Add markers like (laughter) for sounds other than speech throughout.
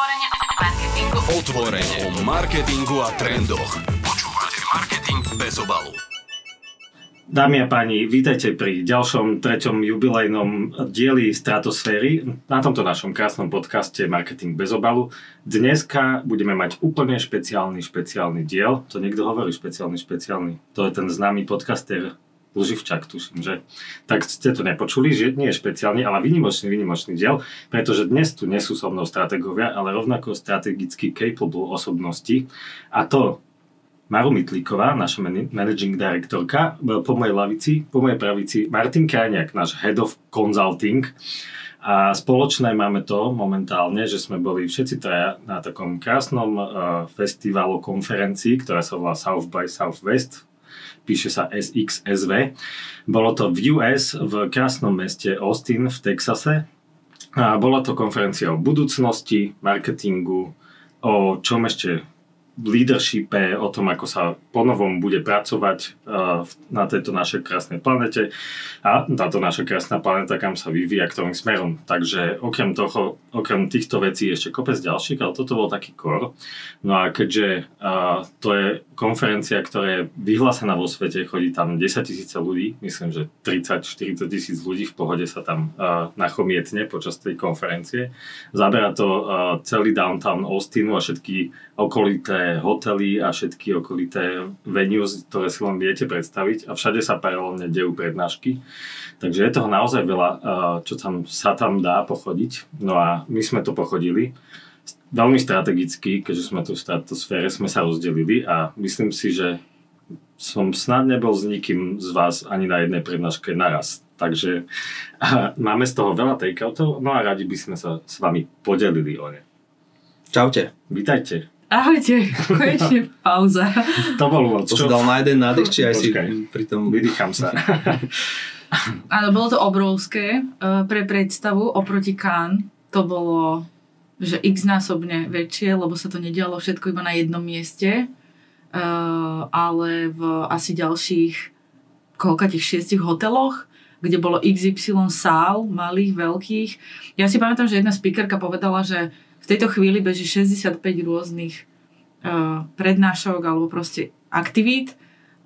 Otvorene o marketingu. Otvorene o marketingu a trendoch. Počúvate Marketing bez obalu. Dámy a páni, vítajte pri ďalšom treťom jubilejnom dieli Stratosféry na tomto našom krásnom podcaste Marketing bez obalu. Dneska budeme mať úplne špeciálny, špeciálny diel. To niekto hovorí špeciálny, špeciálny. To je ten známy podcaster Luživčák, tuším, že? Tak ste to nepočuli, že nie špeciálny, ale vynimočný, vynimočný diel, pretože dnes tu nie sú so mnou strategovia, ale rovnako strategicky capable osobnosti. A to Maru Mitlíková, naša managing directorka, po mojej lavici, po mojej pravici Martin Krajniak, náš head of consulting. A spoločné máme to momentálne, že sme boli všetci traja na takom krásnom uh, festivalu konferencii, ktorá sa volá South by Southwest píše sa SXSV. Bolo to v US, v krásnom meste Austin v Texase. A bola to konferencia o budúcnosti, marketingu, o čom ešte leadershipe, o tom, ako sa ponovom bude pracovať uh, na tejto našej krásnej planete a táto naša krásna planeta, kam sa vyvíja, ktorým smerom. Takže okrem, toho, okrem týchto vecí ešte kopec ďalších, ale toto bol taký kor. No a keďže uh, to je konferencia, ktorá je vyhlásená vo svete, chodí tam 10 tisíce ľudí, myslím, že 30-40 tisíc ľudí v pohode sa tam uh, nachomietne počas tej konferencie. Zabera to celý downtown Austinu a všetky okolité hotely a všetky okolité venues, ktoré si len viete predstaviť a všade sa paralelne dejú prednášky. Takže je toho naozaj veľa, uh, čo tam, sa tam dá pochodiť. No a my sme to pochodili veľmi strategicky, keďže sme tu v stratosfére, sme sa rozdelili a myslím si, že som snad nebol s nikým z vás ani na jednej prednáške naraz. Takže (laughs) máme z toho veľa takeoutov, no a radi by sme sa s vami podelili o ne. Čaute. Vítajte. Ahojte, konečne pauza. To bol úvod. To si dal na jeden nádych, či aj si pri tom... Vydýcham sa. (laughs) Áno, bolo to obrovské uh, pre predstavu oproti Cannes. To bolo že x násobne väčšie, lebo sa to nedialo všetko iba na jednom mieste, uh, ale v asi ďalších koľka tých šiestich hoteloch, kde bolo XY sál, malých, veľkých. Ja si pamätám, že jedna speakerka povedala, že v tejto chvíli beží 65 rôznych uh, prednášok alebo proste aktivít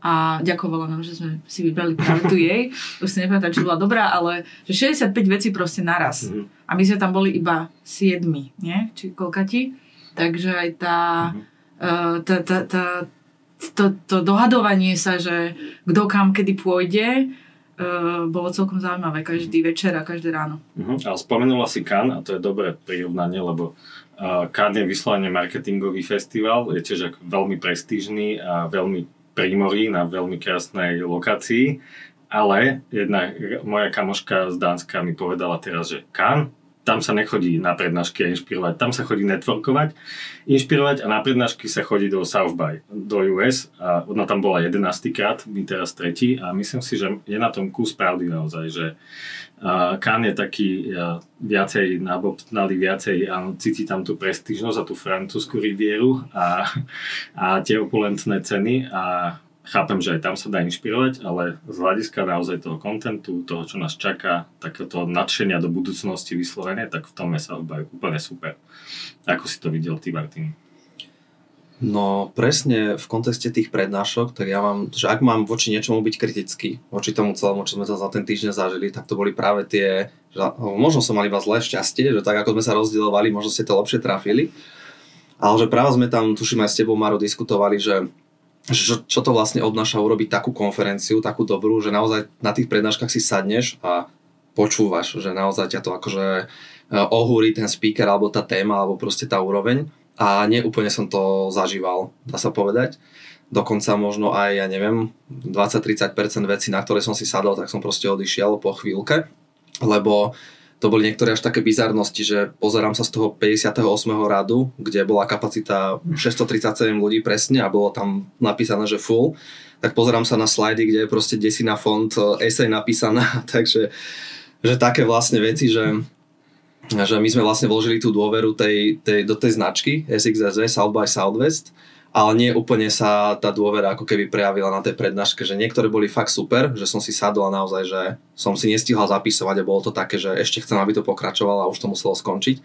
a ďakovala nám, že sme si vybrali práve tu jej. (laughs) Už si nepamätám, či bola dobrá, ale že 65 vecí proste naraz. Mm-hmm. A my sme tam boli iba 7, nie? Či koľkati. Takže aj tá, mm-hmm. uh, tá, tá, tá to, to dohadovanie sa, že kto kam kedy pôjde, uh, bolo celkom zaujímavé každý večer a každé ráno. Uh-huh. Ale spomenula si Cannes a to je dobré prirovnanie, lebo uh, Cannes je vyslovene marketingový festival, je tiež veľmi prestížny a veľmi Primorí na veľmi krásnej lokácii, ale jedna moja kamoška z Dánska mi povedala teraz, že Kan, tam sa nechodí na prednášky a inšpirovať, tam sa chodí networkovať, inšpirovať a na prednášky sa chodí do South by, do US a ona tam bola 11 krát, my teraz tretí. A myslím si, že je na tom kus pravdy naozaj, že Kán je taký viacej nabobtnalý, viacej áno, cíti tam tú prestížnosť a tú francúzsku rivieru a, a tie opulentné ceny. A chápem, že aj tam sa dá inšpirovať, ale z hľadiska naozaj toho kontentu, toho, čo nás čaká, takéto nadšenia do budúcnosti vyslovene, tak v tom je sa úplne super. Ako si to videl ty, Martin? No presne v kontexte tých prednášok, tak ja mám, že ak mám voči niečomu byť kritický, voči tomu celému, čo sme to za ten týždeň zažili, tak to boli práve tie, že možno som mali iba zlé šťastie, že tak ako sme sa rozdielovali, možno ste to lepšie trafili, ale že práve sme tam, tuším aj s tebou, Maro, diskutovali, že čo, čo to vlastne obnáša urobiť takú konferenciu, takú dobrú, že naozaj na tých prednáškach si sadneš a počúvaš, že naozaj ťa to akože e, ohúri ten speaker alebo tá téma alebo proste tá úroveň a neúplne som to zažíval, dá sa povedať. Dokonca možno aj, ja neviem, 20-30% vecí, na ktoré som si sadol, tak som proste odišiel po chvíľke, lebo to boli niektoré až také bizarnosti, že pozerám sa z toho 58. radu, kde bola kapacita 637 ľudí presne a bolo tam napísané, že full, tak pozerám sa na slajdy, kde je proste desina font e, esej napísaná, (laughs) takže že také vlastne veci, že že my sme vlastne vložili tú dôveru tej, tej, do tej značky SXSV South by Southwest ale nie úplne sa tá dôvera ako keby prejavila na tej prednáške, že niektoré boli fakt super, že som si sadol a naozaj, že som si nestihal zapisovať a bolo to také, že ešte chcem, aby to pokračovalo a už to muselo skončiť.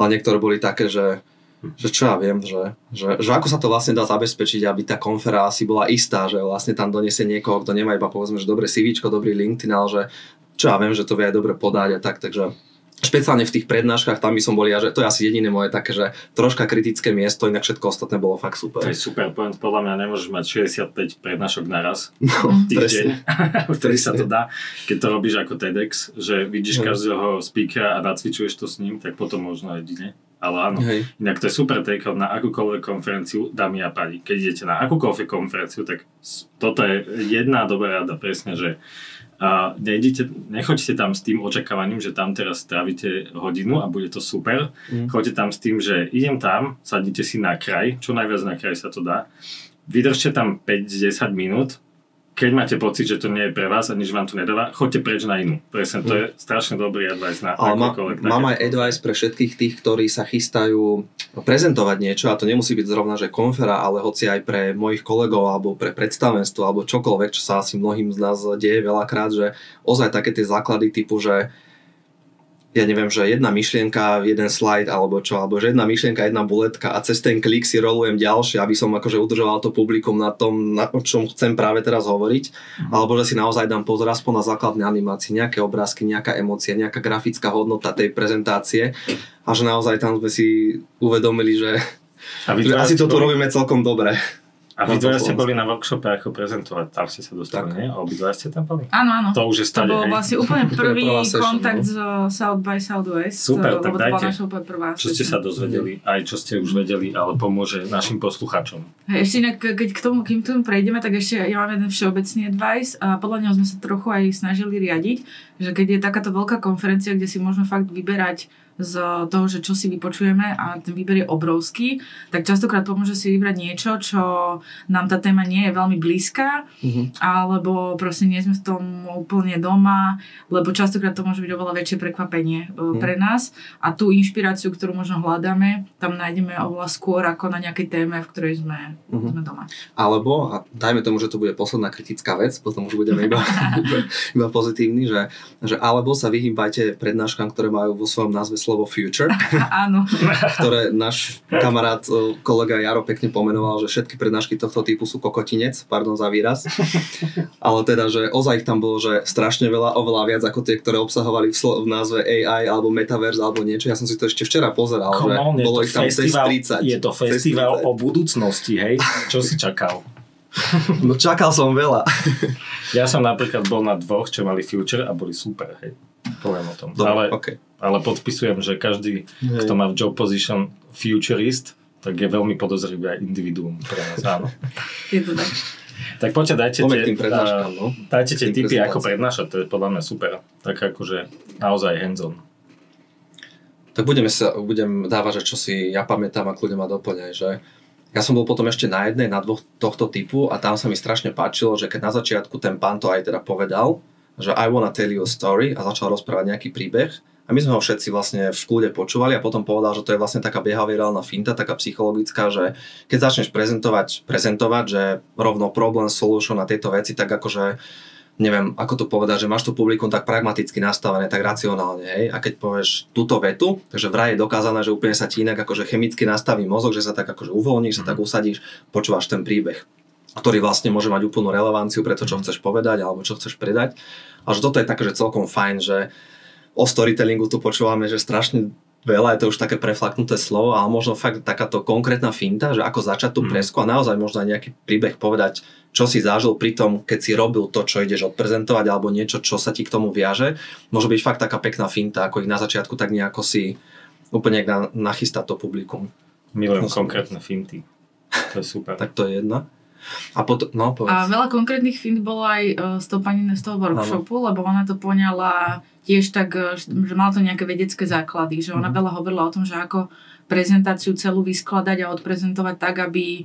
ale niektoré boli také, že že čo ja viem, že, že, že ako sa to vlastne dá zabezpečiť, aby tá konfera si bola istá, že vlastne tam donesie niekoho, kto nemá iba povedzme, že dobré CV, dobrý LinkedIn, ale že čo ja viem, že to vie aj dobre podať a tak, takže špeciálne v tých prednáškach, tam by som bol ja, že to je asi jediné moje také, že troška kritické miesto, inak všetko ostatné bolo fakt super. To je super point, podľa mňa nemôžeš mať 65 prednášok naraz (laughs) No, týždeň, vtedy (laughs) sa to dá. Keď to robíš ako TEDx, že vidíš Hej. každého speakera a nacvičuješ to s ním, tak potom možno jedine. Ale áno, Hej. inak to je super take na akúkoľvek konferenciu, dámy a páni. Keď idete na akúkoľvek konferenciu, tak toto je jedna dobrá rada, presne, že a nejdete, nechoďte tam s tým očakávaním, že tam teraz strávite hodinu a bude to super. Mm. Choďte tam s tým, že idem tam, sadnite si na kraj, čo najviac na kraj sa to dá. Vydržte tam 5-10 minút, keď máte pocit, že to nie je pre vás a nič vám to nedáva, choďte preč na inú. Presne, to je strašne dobrý advice na Ale má, mám aj advice pre všetkých tých, ktorí sa chystajú prezentovať niečo a to nemusí byť zrovna, že konfera, ale hoci aj pre mojich kolegov alebo pre predstavenstvo alebo čokoľvek, čo sa asi mnohým z nás deje veľakrát, že ozaj také tie základy typu, že ja neviem, že jedna myšlienka, jeden slide alebo čo, alebo že jedna myšlienka, jedna buletka a cez ten klik si rolujem ďalšie, aby som akože udržoval to publikum na tom, na o čom chcem práve teraz hovoriť, alebo že si naozaj dám pozor aspoň na základné animácie, nejaké obrázky, nejaká emócia, nejaká grafická hodnota tej prezentácie. A že naozaj tam sme si uvedomili, že, A že asi to tu robíme celkom dobre. A vy na to dvaja ste boli na workshope ako prezentovať, tam ste sa dostali, Tak. nie? A obidvaja ste tam boli? Áno, áno. To už je To stade, bol hej? vlastne úplne (laughs) To prvý kontakt no. z South by Southwest. Super, tak to bola dajte. prvá Čo ste sa dozvedeli, aj čo ste už vedeli, ale pomôže našim poslucháčom. Hej, ešte inak, keď k tomu, kým k tomu prejdeme, tak ešte ja mám jeden všeobecný advice a podľa neho sme sa trochu aj snažili riadiť, že keď je takáto veľká konferencia, kde si môžeme fakt vyberať z toho, že čo si vypočujeme a ten výber je obrovský, tak častokrát pomôže si vybrať niečo, čo nám tá téma nie je veľmi blízka, Mhm. alebo proste nie sme v tom úplne doma, lebo častokrát to môže byť oveľa väčšie prekvapenie Mhm. pre nás a tú inšpiráciu, ktorú možno hľadáme, tam nájdeme oveľa skôr ako na nejakej téme, v ktorej sme, Mhm. sme doma. Alebo, a dajme tomu, že to bude posledná kritická vec, potom už budeme iba, (laughs) iba, iba pozitívni, že, že alebo sa vyhýbajte prednáškam, ktoré majú vo svojom názve slovo future, (laughs) áno, ktoré náš kamarát, e, kolega Jaro pekne pomenoval, že všetky prednášky tohto typu sú kokotinec, pardon za výraz. Ale teda, že ozaj ich tam bolo, že strašne veľa, oveľa viac ako tie, ktoré obsahovali v, slo- v názve AI alebo Metaverse alebo niečo. Ja som si to ešte včera pozeral, že bolo ich tam cez 30. je to festival 30. o budúcnosti, hej? Čo si čakal? (laughs) No čakal som veľa. (laughs) Ja som napríklad bol na dvoch, čo mali Future a boli super, hej. Poviem o tom. Dobre, ale, okay. ale podpisujem, že každý, kto má v job position futurist, tak je veľmi podozrivý aj individuum pre nás, áno. (laughs) je to tak. Tak poďte, dajte tie, no. dajte tie tipy, ako prednášať, to je podľa mňa super. Tak akože naozaj hands-on. Tak budeme sa, budem dávať, že čo si ja pamätám a kľudne ma doplňaj, že ja som bol potom ešte na jednej, na dvoch tohto typu a tam sa mi strašne páčilo, že keď na začiatku ten pán to aj teda povedal, že I wanna tell you a story a začal rozprávať nejaký príbeh a my sme ho všetci vlastne v kľude počúvali a potom povedal, že to je vlastne taká behaviorálna finta, taká psychologická, že keď začneš prezentovať, prezentovať, že rovno problem, solution a tieto veci, tak akože neviem, ako to povedať, že máš to publikum tak pragmaticky nastavené, tak racionálne, hej, a keď povieš túto vetu, takže vraj je dokázané, že úplne sa ti inak akože chemicky nastaví mozog, že sa tak akože uvoľníš, sa tak usadíš, počúvaš ten príbeh ktorý vlastne môže mať úplnú relevanciu pre to, čo chceš povedať alebo čo chceš predať. A že toto je také, že celkom fajn, že o storytellingu tu počúvame, že strašne veľa, je to už také preflaknuté slovo, ale možno fakt takáto konkrétna finta, že ako začať tú Mm. presku a naozaj možno aj nejaký príbeh povedať, čo si zažil pri tom, keď si robil to, čo ideš odprezentovať alebo niečo, čo sa ti k tomu viaže. Môže byť fakt taká pekná finta, ako ich na začiatku tak nejako si úplne na, nachystať to publikum. Milujem No, konkrétne finty. To je super. (laughs) Tak to je jedna. A potom, no povedz. A veľa konkrétnych fint bolo aj uh, z toho pani z toho workshopu, lebo ona to poňala tiež tak, eh, že mala to nejaké vedecké základy, že ona Mhm. veľa hovorila o tom, že ako prezentáciu celú vyskladať a odprezentovať tak, aby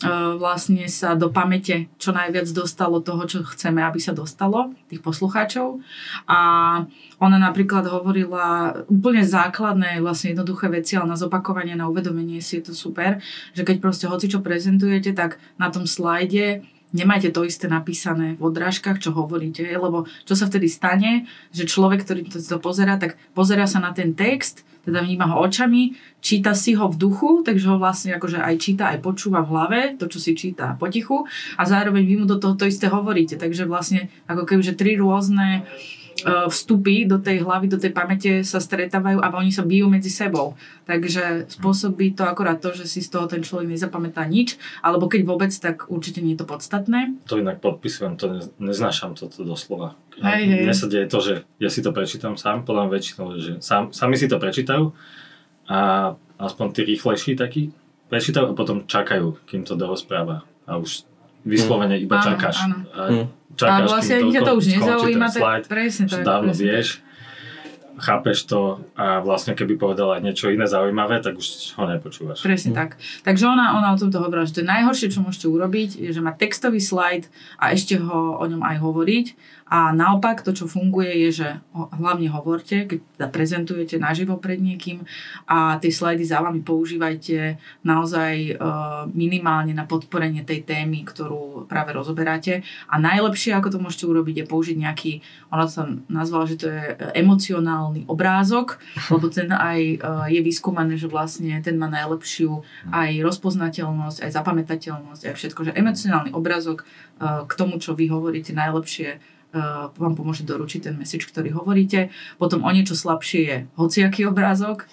uh, vlastne sa do pamäte čo najviac dostalo toho, čo chceme, aby sa dostalo, tých poslucháčov. A ona napríklad hovorila úplne základné, vlastne jednoduché veci, ale na zopakovanie, na uvedomenie si je to super, že keď proste hoci čo prezentujete, tak na tom slajde nemajte to isté napísané v odrážkach, čo hovoríte, lebo čo sa vtedy stane, že človek, ktorý to, to pozera, tak pozera sa na ten text, teda vníma ho očami, číta si ho v duchu, takže ho vlastne akože aj číta, aj počúva v hlave, to, čo si číta potichu a zároveň vy mu do toho to isté hovoríte, takže vlastne ako keby, že tri rôzne uh, vstupy do tej hlavy, do tej pamäte sa stretávajú a oni sa bijú medzi sebou. Takže spôsobí to akorát to, že si z toho ten človek nezapamätá nič, alebo keď vôbec, tak určite nie je to podstatné. To inak podpisujem, to neznášam toto doslova. Hej, hej. Mne sa deje to, že ja si to prečítam sám, podľa väčšinou, že sám, sami si to prečítajú a aspoň tí rýchlejší takí prečítajú a potom čakajú, kým to dorozpráva. A už vyslovene iba Áno, čakáš. áno. A Hm. Čakáš, a vlastne ani ťa to už nezaujíma, tak presne tak. dávno presne vieš, chápeš to a vlastne keby povedala niečo iné zaujímavé, tak už ho nepočúvaš. Presne tak. Takže ona, ona o tomto hovorila, že to je najhoršie, čo môžete urobiť, je, že mať textový slajd a ešte ho o ňom aj hovoriť. A naopak to, čo funguje, je, že hlavne hovorte, keď teda prezentujete naživo pred niekým a tie slajdy za vami používajte naozaj e, minimálne na podporenie tej témy, ktorú práve rozoberáte. A najlepšie, ako to môžete urobiť, je použiť nejaký, ona to tam nazvala, že to je emocionálny obrázok, lebo ten aj e, je vyskúmané, že vlastne ten má najlepšiu aj rozpoznateľnosť, aj zapamätateľnosť, aj všetko, že emocionálny obrázok e, k tomu, čo vy hovoríte, najlepšie uh, vám pomôže doručiť ten message, ktorý hovoríte. Potom o niečo slabšie je hociaký obrázok,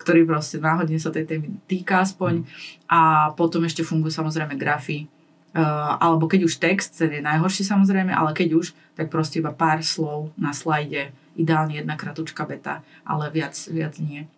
ktorý proste náhodne sa tej témy týka aspoň. A potom ešte fungujú samozrejme grafy. Uh, alebo keď už text, ten je najhorší samozrejme, ale keď už, tak proste iba pár slov na slajde. Ideálne jedna kratučka beta, ale viac, viac nie.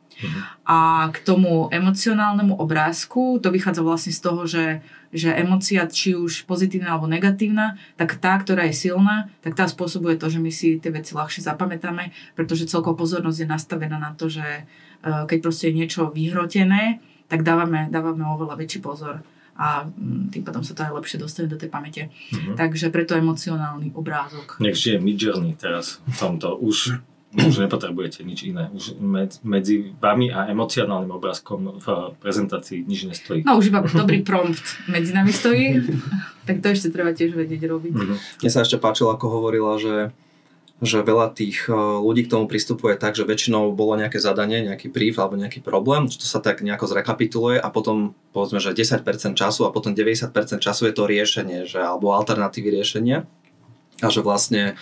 A k tomu emocionálnemu obrázku, to vychádza vlastne z toho, že, že emocia, či už pozitívna alebo negatívna, tak tá, ktorá je silná, tak tá spôsobuje to, že my si tie veci ľahšie zapamätáme, pretože celková pozornosť je nastavená na to, že eh, keď proste je niečo vyhrotené, tak dávame, dávame oveľa väčší pozor a mm, tým potom sa to aj lepšie dostane do tej pamäte. Mhm. Takže preto emocionálny obrázok. Nech žije Midjourney teraz v tomto. Už, už nepotrebujete nič iné. Už med, medzi vami a emocionálnym obrázkom v prezentácii nič nestojí. No už iba (laughs) dobrý prompt medzi nami stojí, (laughs) tak to ešte treba tiež vedieť robiť. Mhm. Mne sa ešte páčilo, ako hovorila, že, že veľa tých eh, ľudí k tomu pristupuje tak, že väčšinou bolo nejaké zadanie, nejaký brief alebo nejaký problém, že to sa tak nejako zrekapituluje a potom povedzme, že 10% času a potom 90% času je to riešenie, že, alebo alternatívy riešenia. A že vlastne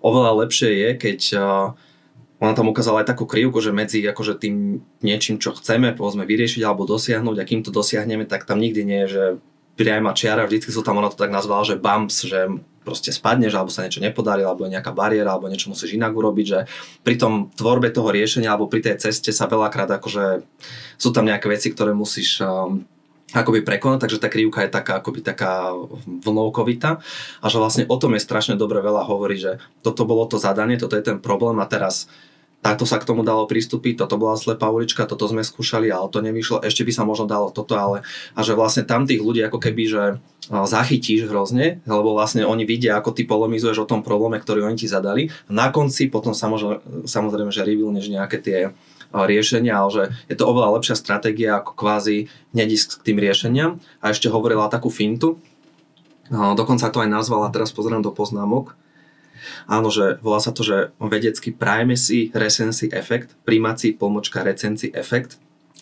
oveľa lepšie je, keď eh, ona tam ukázala aj takú krivku, že medzi akože tým niečím, čo chceme povedzme vyriešiť alebo dosiahnuť a kým to dosiahneme, tak tam nikdy nie je, že priama čiara, vždycky sú tam, ona to tak nazvala, že bumps, že proste spadneš, alebo sa niečo nepodarí, alebo je nejaká bariéra, alebo niečo musíš inak urobiť, že pri tom tvorbe toho riešenia, alebo pri tej ceste sa veľakrát akože sú tam nejaké veci, ktoré musíš um, akoby prekonať, takže tá krivka je taká akoby taká vlnovkovitá. A že vlastne o tom je strašne dobre veľa hovorí, že toto bolo to zadanie, toto je ten problém a teraz takto sa k tomu dalo pristúpiť, toto bola slepá ulička, toto sme skúšali, ale to nevyšlo, ešte by sa možno dalo toto, ale a že vlastne tam tých ľudí ako keby, že zachytíš hrozne, lebo vlastne oni vidia, ako ty polemizuješ o tom probléme, ktorý oni ti zadali. Na konci potom samozrejme, samozrejme že revealneš nejaké tie riešenia, ale že je to oveľa lepšia stratégia ako kvázi ísť k tým riešeniam. A ešte hovorila takú fintu, dokonca to aj nazvala, teraz pozerám do poznámok, Áno, že volá sa to, že vedecký primacy recency efekt, primací pomočka recency efekt,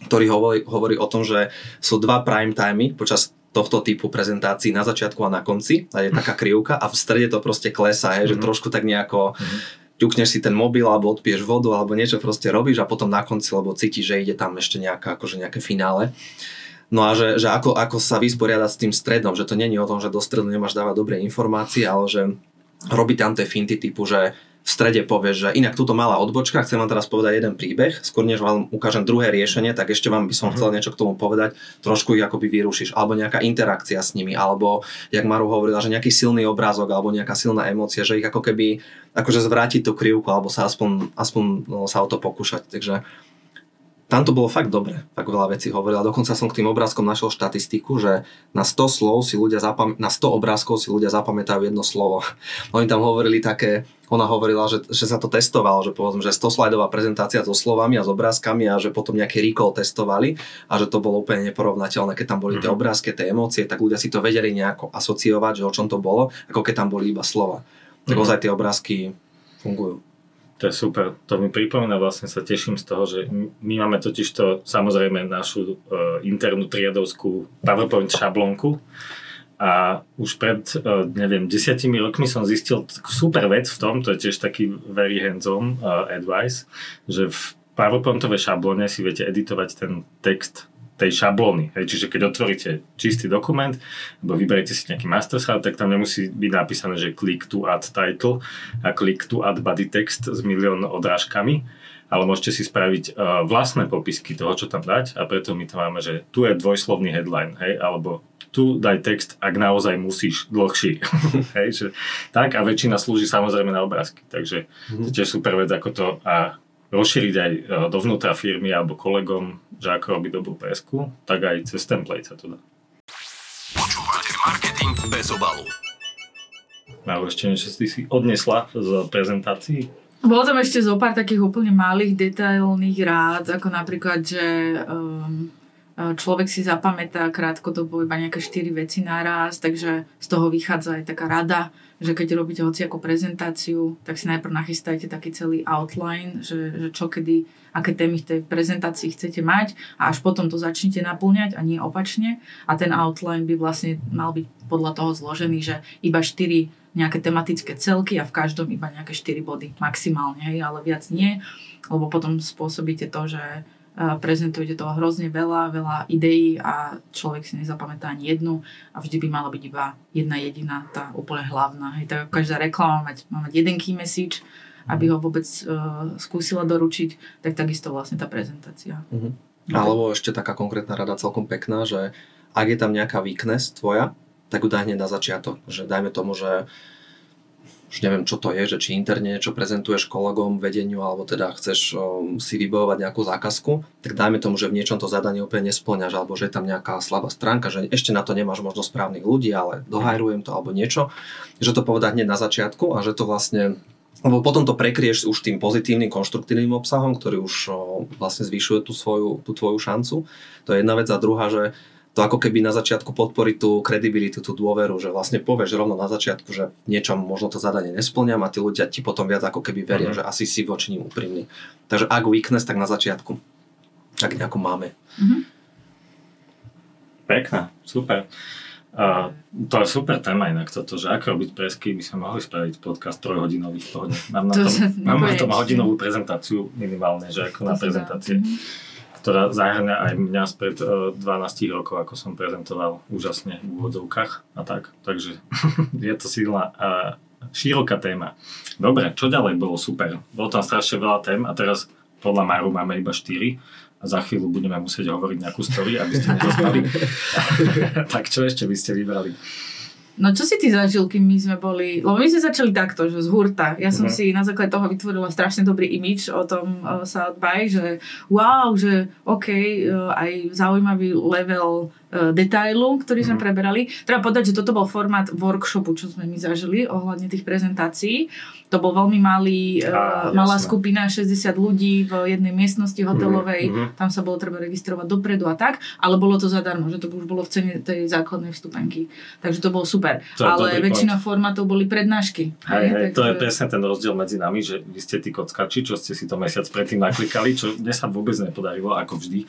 ktorý hovorí, hovorí o tom, že sú dva prime timey počas tohto typu prezentácií na začiatku a na konci a je taká krivka a v strede to proste klesá, hej, že Mhm. trošku tak nejako Mhm. ťukneš si ten mobil alebo odpiješ vodu alebo niečo proste robíš a potom na konci, lebo cítiš, že ide tam ešte nejaká, akože nejaké finále. No a že, že ako, ako sa vysporiadať s tým stredom, že to není o tom, že do stredu nemáš dávať dobré informácie, ale že robí tam tie finty typu, že v strede povieš, že inak túto malá odbočka, chcem vám teraz povedať jeden príbeh, skôr než vám ukážem druhé riešenie, tak ešte vám by som chcel niečo k tomu povedať, trošku ich akoby vyrušíš, alebo nejaká interakcia s nimi, alebo, jak Maru hovorila, že nejaký silný obrázok, alebo nejaká silná emócia, že ich ako keby, akože zvrátiť tú krivku, alebo sa aspoň, aspoň no, sa o to pokúšať, takže tam to bolo fakt dobre, tak veľa vecí hovorila. Dokonca som k tým obrázkom našiel štatistiku, že na 100 slov si ľudia zapam- na 100 obrázkov si ľudia zapamätajú jedno slovo. (laughs) Oni tam hovorili také, ona hovorila, že, že sa to testovalo, že povedzme, že 100 slajdová prezentácia so slovami a s obrázkami a že potom nejaký recall testovali a že to bolo úplne neporovnateľné, keď tam boli tie mhm. obrázky, tie emócie, tak ľudia si to vedeli nejako asociovať, že o čom to bolo, ako keď tam boli iba slova. Tak mm-hmm. ozaj tie obrázky fungujú. To je super. To mi pripomína, vlastne sa teším z toho, že my máme totiž to samozrejme našu uh, internú triadovskú PowerPoint šablonku a už pred, uh, neviem, desiatimi rokmi som zistil takú super vec v tom, to je tiež taký very hands-on uh, advice, že v PowerPointovej šablone si viete editovať ten text tej šablóny. Hej, čiže keď otvoríte čistý dokument, alebo vyberiete si nejaký master slide, tak tam nemusí byť napísané, že click to add title a click to add body text s milión odrážkami, ale môžete si spraviť uh, vlastné popisky toho, čo tam dať a preto my tam máme, že tu je dvojslovný headline, hej, alebo tu daj text, ak naozaj musíš, dlhší. (laughs) hej, že, tak a väčšina slúži samozrejme na obrázky, takže mm-hmm. to je tiež super vec ako to a rozšíriť aj e, dovnútra firmy alebo kolegom, že ako robiť dobrú presku, tak aj cez template sa to dá. Počúvate marketing bez obalu. Majú ešte niečo si si odnesla z prezentácií? Bolo tam ešte zo pár takých úplne malých detailných rád, ako napríklad, že um, človek si zapamätá krátkodobo iba nejaké 4 veci naraz, takže z toho vychádza aj taká rada, že keď robíte hociakú prezentáciu, tak si najprv nachystajte taký celý outline, že, že čo kedy, aké témy v tej prezentácii chcete mať a až potom to začnite naplňať a nie opačne. A ten outline by vlastne mal byť podľa toho zložený, že iba 4 nejaké tematické celky a v každom iba nejaké 4 body maximálne, hej, ale viac nie, lebo potom spôsobíte to, že prezentujete toho hrozne veľa, veľa ideí a človek si nezapamätá ani jednu a vždy by mala byť iba jedna jediná, tá úplne hlavná. Hej, tak každá reklama má mať, má mať jeden key message, aby ho vôbec uh, skúsila doručiť, tak takisto vlastne tá prezentácia. Uh-huh. Alebo ešte taká konkrétna rada celkom pekná, že ak je tam nejaká weakness tvoja, tak ju daj hneď na začiatok. Že dajme tomu, že už neviem, čo to je, že či interne niečo prezentuješ kolegom, vedeniu, alebo teda chceš um, si vybojovať nejakú zákazku, tak dajme tomu, že v niečom to zadanie úplne nesplňaš, alebo že je tam nejaká slabá stránka, že ešte na to nemáš možno správnych ľudí, ale dohajrujem to alebo niečo, že to povedať hneď na začiatku a že to vlastne lebo potom to prekrieš už tým pozitívnym, konštruktívnym obsahom, ktorý už o, vlastne zvyšuje tú, svoju, tú tvoju šancu. To je jedna vec. A druhá, že to ako keby na začiatku podporí tú kredibilitu, tú dôveru, že vlastne povieš rovno na začiatku, že niečom možno to zadanie nesplňam a tí ľudia ti potom viac ako keby veria, mm-hmm. že asi si voči ním úprimný. Takže ak weakness, tak na začiatku. Tak nejako máme. Mm-hmm. Pekná, super. Uh, to je super téma inak toto, že ako robiť presky, by sme mohli spraviť podcast trojhodinový v pohode. Mám na, to tom, mám na tom hodinovú prezentáciu minimálne, že ako to na prezentácie. Mm-hmm ktorá zahrňa aj mňa spred 12 e, rokov, ako som prezentoval úžasne v úvodzovkách a tak. Takže (laughs) je to silná a široká téma. Dobre, čo ďalej bolo super? Bolo tam strašne veľa tém a teraz podľa Maru máme iba 4 a za chvíľu budeme musieť hovoriť nejakú story, aby ste nezaspali. (laughs) (laughs) tak čo ešte by ste vybrali? No čo si ty zažil, kým my sme boli, lebo my sme začali takto, že z hurta. Ja som uh-huh. si na základe toho vytvorila strašne dobrý imič o tom uh, South by, že wow, že OK, uh, aj zaujímavý level detailu, ktorý sme uh-huh. preberali. Treba povedať, že toto bol formát workshopu, čo sme my zažili ohľadne tých prezentácií. To bol veľmi malý, uh, malá skupina, 60 ľudí v jednej miestnosti hotelovej, uh-huh. tam sa bolo treba registrovať dopredu a tak, ale bolo to zadarmo, že to už bolo v cene tej základnej vstupenky. Takže to bolo super. To ale väčšina point. formátov boli prednášky. Hej, hej, to je presne ten rozdiel medzi nami, že vy ste tí kockači, čo ste si to mesiac predtým naklikali, čo mne sa vôbec nepodarilo, ako vždy.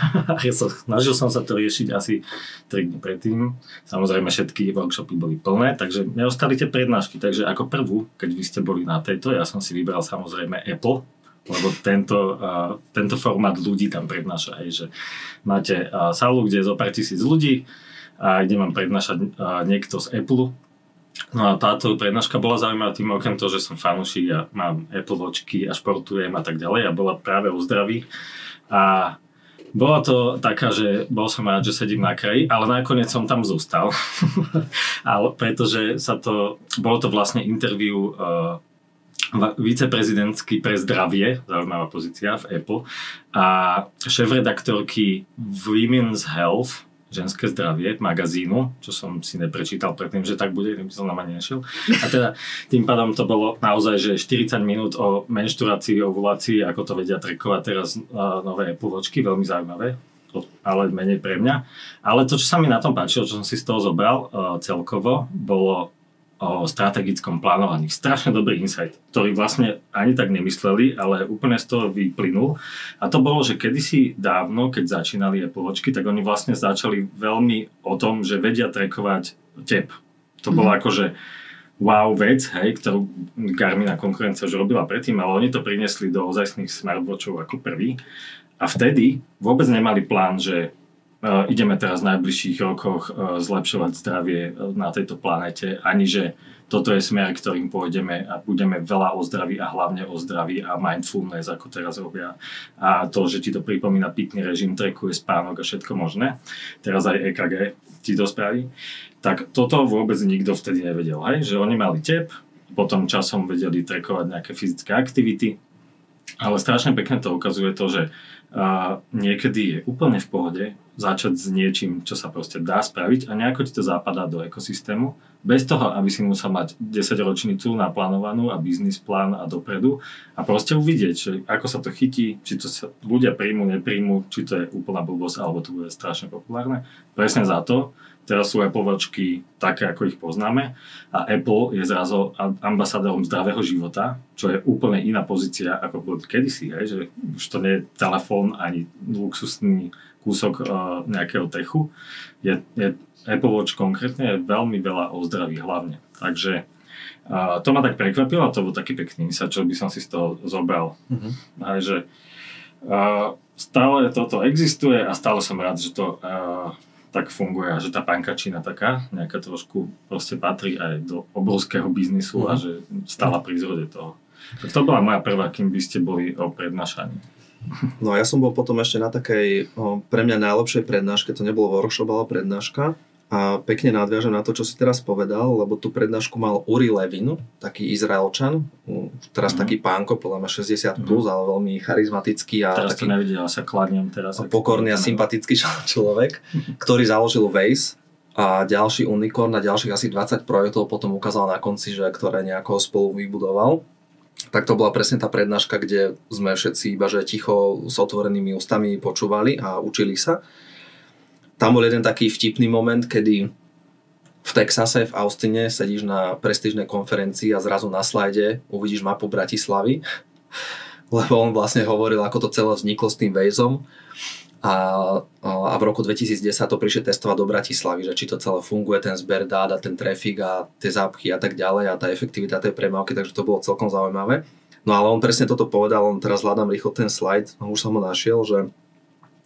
(laughs) snažil som sa to riešiť asi 3 dní predtým. Samozrejme všetky workshopy boli plné, takže neostali tie prednášky. Takže ako prvú, keď vy ste boli na tejto. Ja som si vybral samozrejme Apple, lebo tento, uh, tento formát ľudí tam prednáša aj, že máte uh, sálu, kde je zo pár tisíc ľudí a ide vám prednášať uh, niekto z Apple. No a táto prednáška bola zaujímavá tým okrem toho, že som fanúšik a mám Apple vočky a športujem a tak ďalej a bola práve o zdraví. A bola to taká, že bol som rád, že sedím na kraji, ale nakoniec som tam zostal. (laughs) ale pretože sa to, bolo to vlastne interview uh, va- viceprezidentský pre zdravie, zaujímavá pozícia v Apple, a šéf-redaktorky Women's Health, ženské zdravie magazínu, čo som si neprečítal predtým, že tak bude, by som na ani nešiel. A teda tým pádom to bolo naozaj, že 40 minút o menštruácii, ovulácii, ako to vedia trekovať teraz nové Apple veľmi zaujímavé, ale menej pre mňa. Ale to, čo sa mi na tom páčilo, čo som si z toho zobral uh, celkovo, bolo o strategickom plánovaní. Strašne dobrý insight, ktorý vlastne ani tak nemysleli, ale úplne z toho vyplynul. A to bolo, že kedysi dávno, keď začínali Apple Watchky, tak oni vlastne začali veľmi o tom, že vedia trekovať tep. To bolo akože wow vec, hej, ktorú Garmin a konkurencia už robila predtým, ale oni to priniesli do ozajstných smartwatchov ako prvý. A vtedy vôbec nemali plán, že ideme teraz v najbližších rokoch uh, zlepšovať zdravie uh, na tejto planete, ani že toto je smer, ktorým pôjdeme a budeme veľa o zdraví a hlavne o zdraví a mindfulness, ako teraz robia. A to, že ti to pripomína pitný režim, trekuje spánok a všetko možné. Teraz aj EKG ti to spraví. Tak toto vôbec nikto vtedy nevedel, hej? že oni mali tep, potom časom vedeli trekovať nejaké fyzické aktivity, ale strašne pekne to ukazuje to, že uh, niekedy je úplne v pohode začať s niečím, čo sa proste dá spraviť a nejako ti to zapadá do ekosystému, bez toho, aby si musel mať 10 ročnicu naplánovanú a biznis plán a dopredu a proste uvidieť, že ako sa to chytí, či to sa ľudia príjmu, nepríjmu, či to je úplná blbosť, alebo to bude strašne populárne. Presne za to, teraz sú Apple Watchky také, ako ich poznáme a Apple je zrazu ambasádorom zdravého života, čo je úplne iná pozícia, ako bol kedysi, hej, že už to nie je telefón ani luxusný kúsok uh, nejakého techu. Je, je Apple Watch konkrétne je veľmi veľa o zdraví hlavne. Takže uh, to ma tak prekvapilo a to bol taký pekný sa, čo by som si z toho zobral. Mhm. Aj, že uh, stále toto existuje a stále som rád, že to uh, tak funguje a že tá pankačina taká nejaká trošku proste patrí aj do obrovského biznisu a Mhm. že stála pri zrode toho. Tak to bola moja prvá, kým by ste boli o prednášaní. No a ja som bol potom ešte na takej o, pre mňa najlepšej prednáške, to nebolo workshop, ale prednáška. A pekne nadviažem na to, čo si teraz povedal, lebo tú prednášku mal Uri Levin, taký Izraelčan, teraz Mhm. taký pánko, podľa mňa 60+, plus, ale veľmi charizmatický a Teraz taký nevidel, sa kladnem teraz. a pokorný a sympatický člo- (laughs) človek, ktorý založil Waze a ďalší unicorn a ďalších asi 20 projektov potom ukázal na konci, že ktoré nejako spolu vybudoval. Tak to bola presne tá prednáška, kde sme všetci iba že ticho s otvorenými ústami počúvali a učili sa. Tam bol jeden taký vtipný moment, kedy v Texase, v Austine sedíš na prestížnej konferencii a zrazu na slajde uvidíš mapu Bratislavy, (laughs) lebo on vlastne hovoril, ako to celé vzniklo s tým Wazeom a, a v roku 2010 to prišli testovať do Bratislavy, že či to celé funguje, ten zber dát a ten trafik a tie zápchy a tak ďalej a tá efektivita tej premávky, takže to bolo celkom zaujímavé. No ale on presne toto povedal, on teraz hľadám rýchlo ten slajd, no už som ho našiel, že,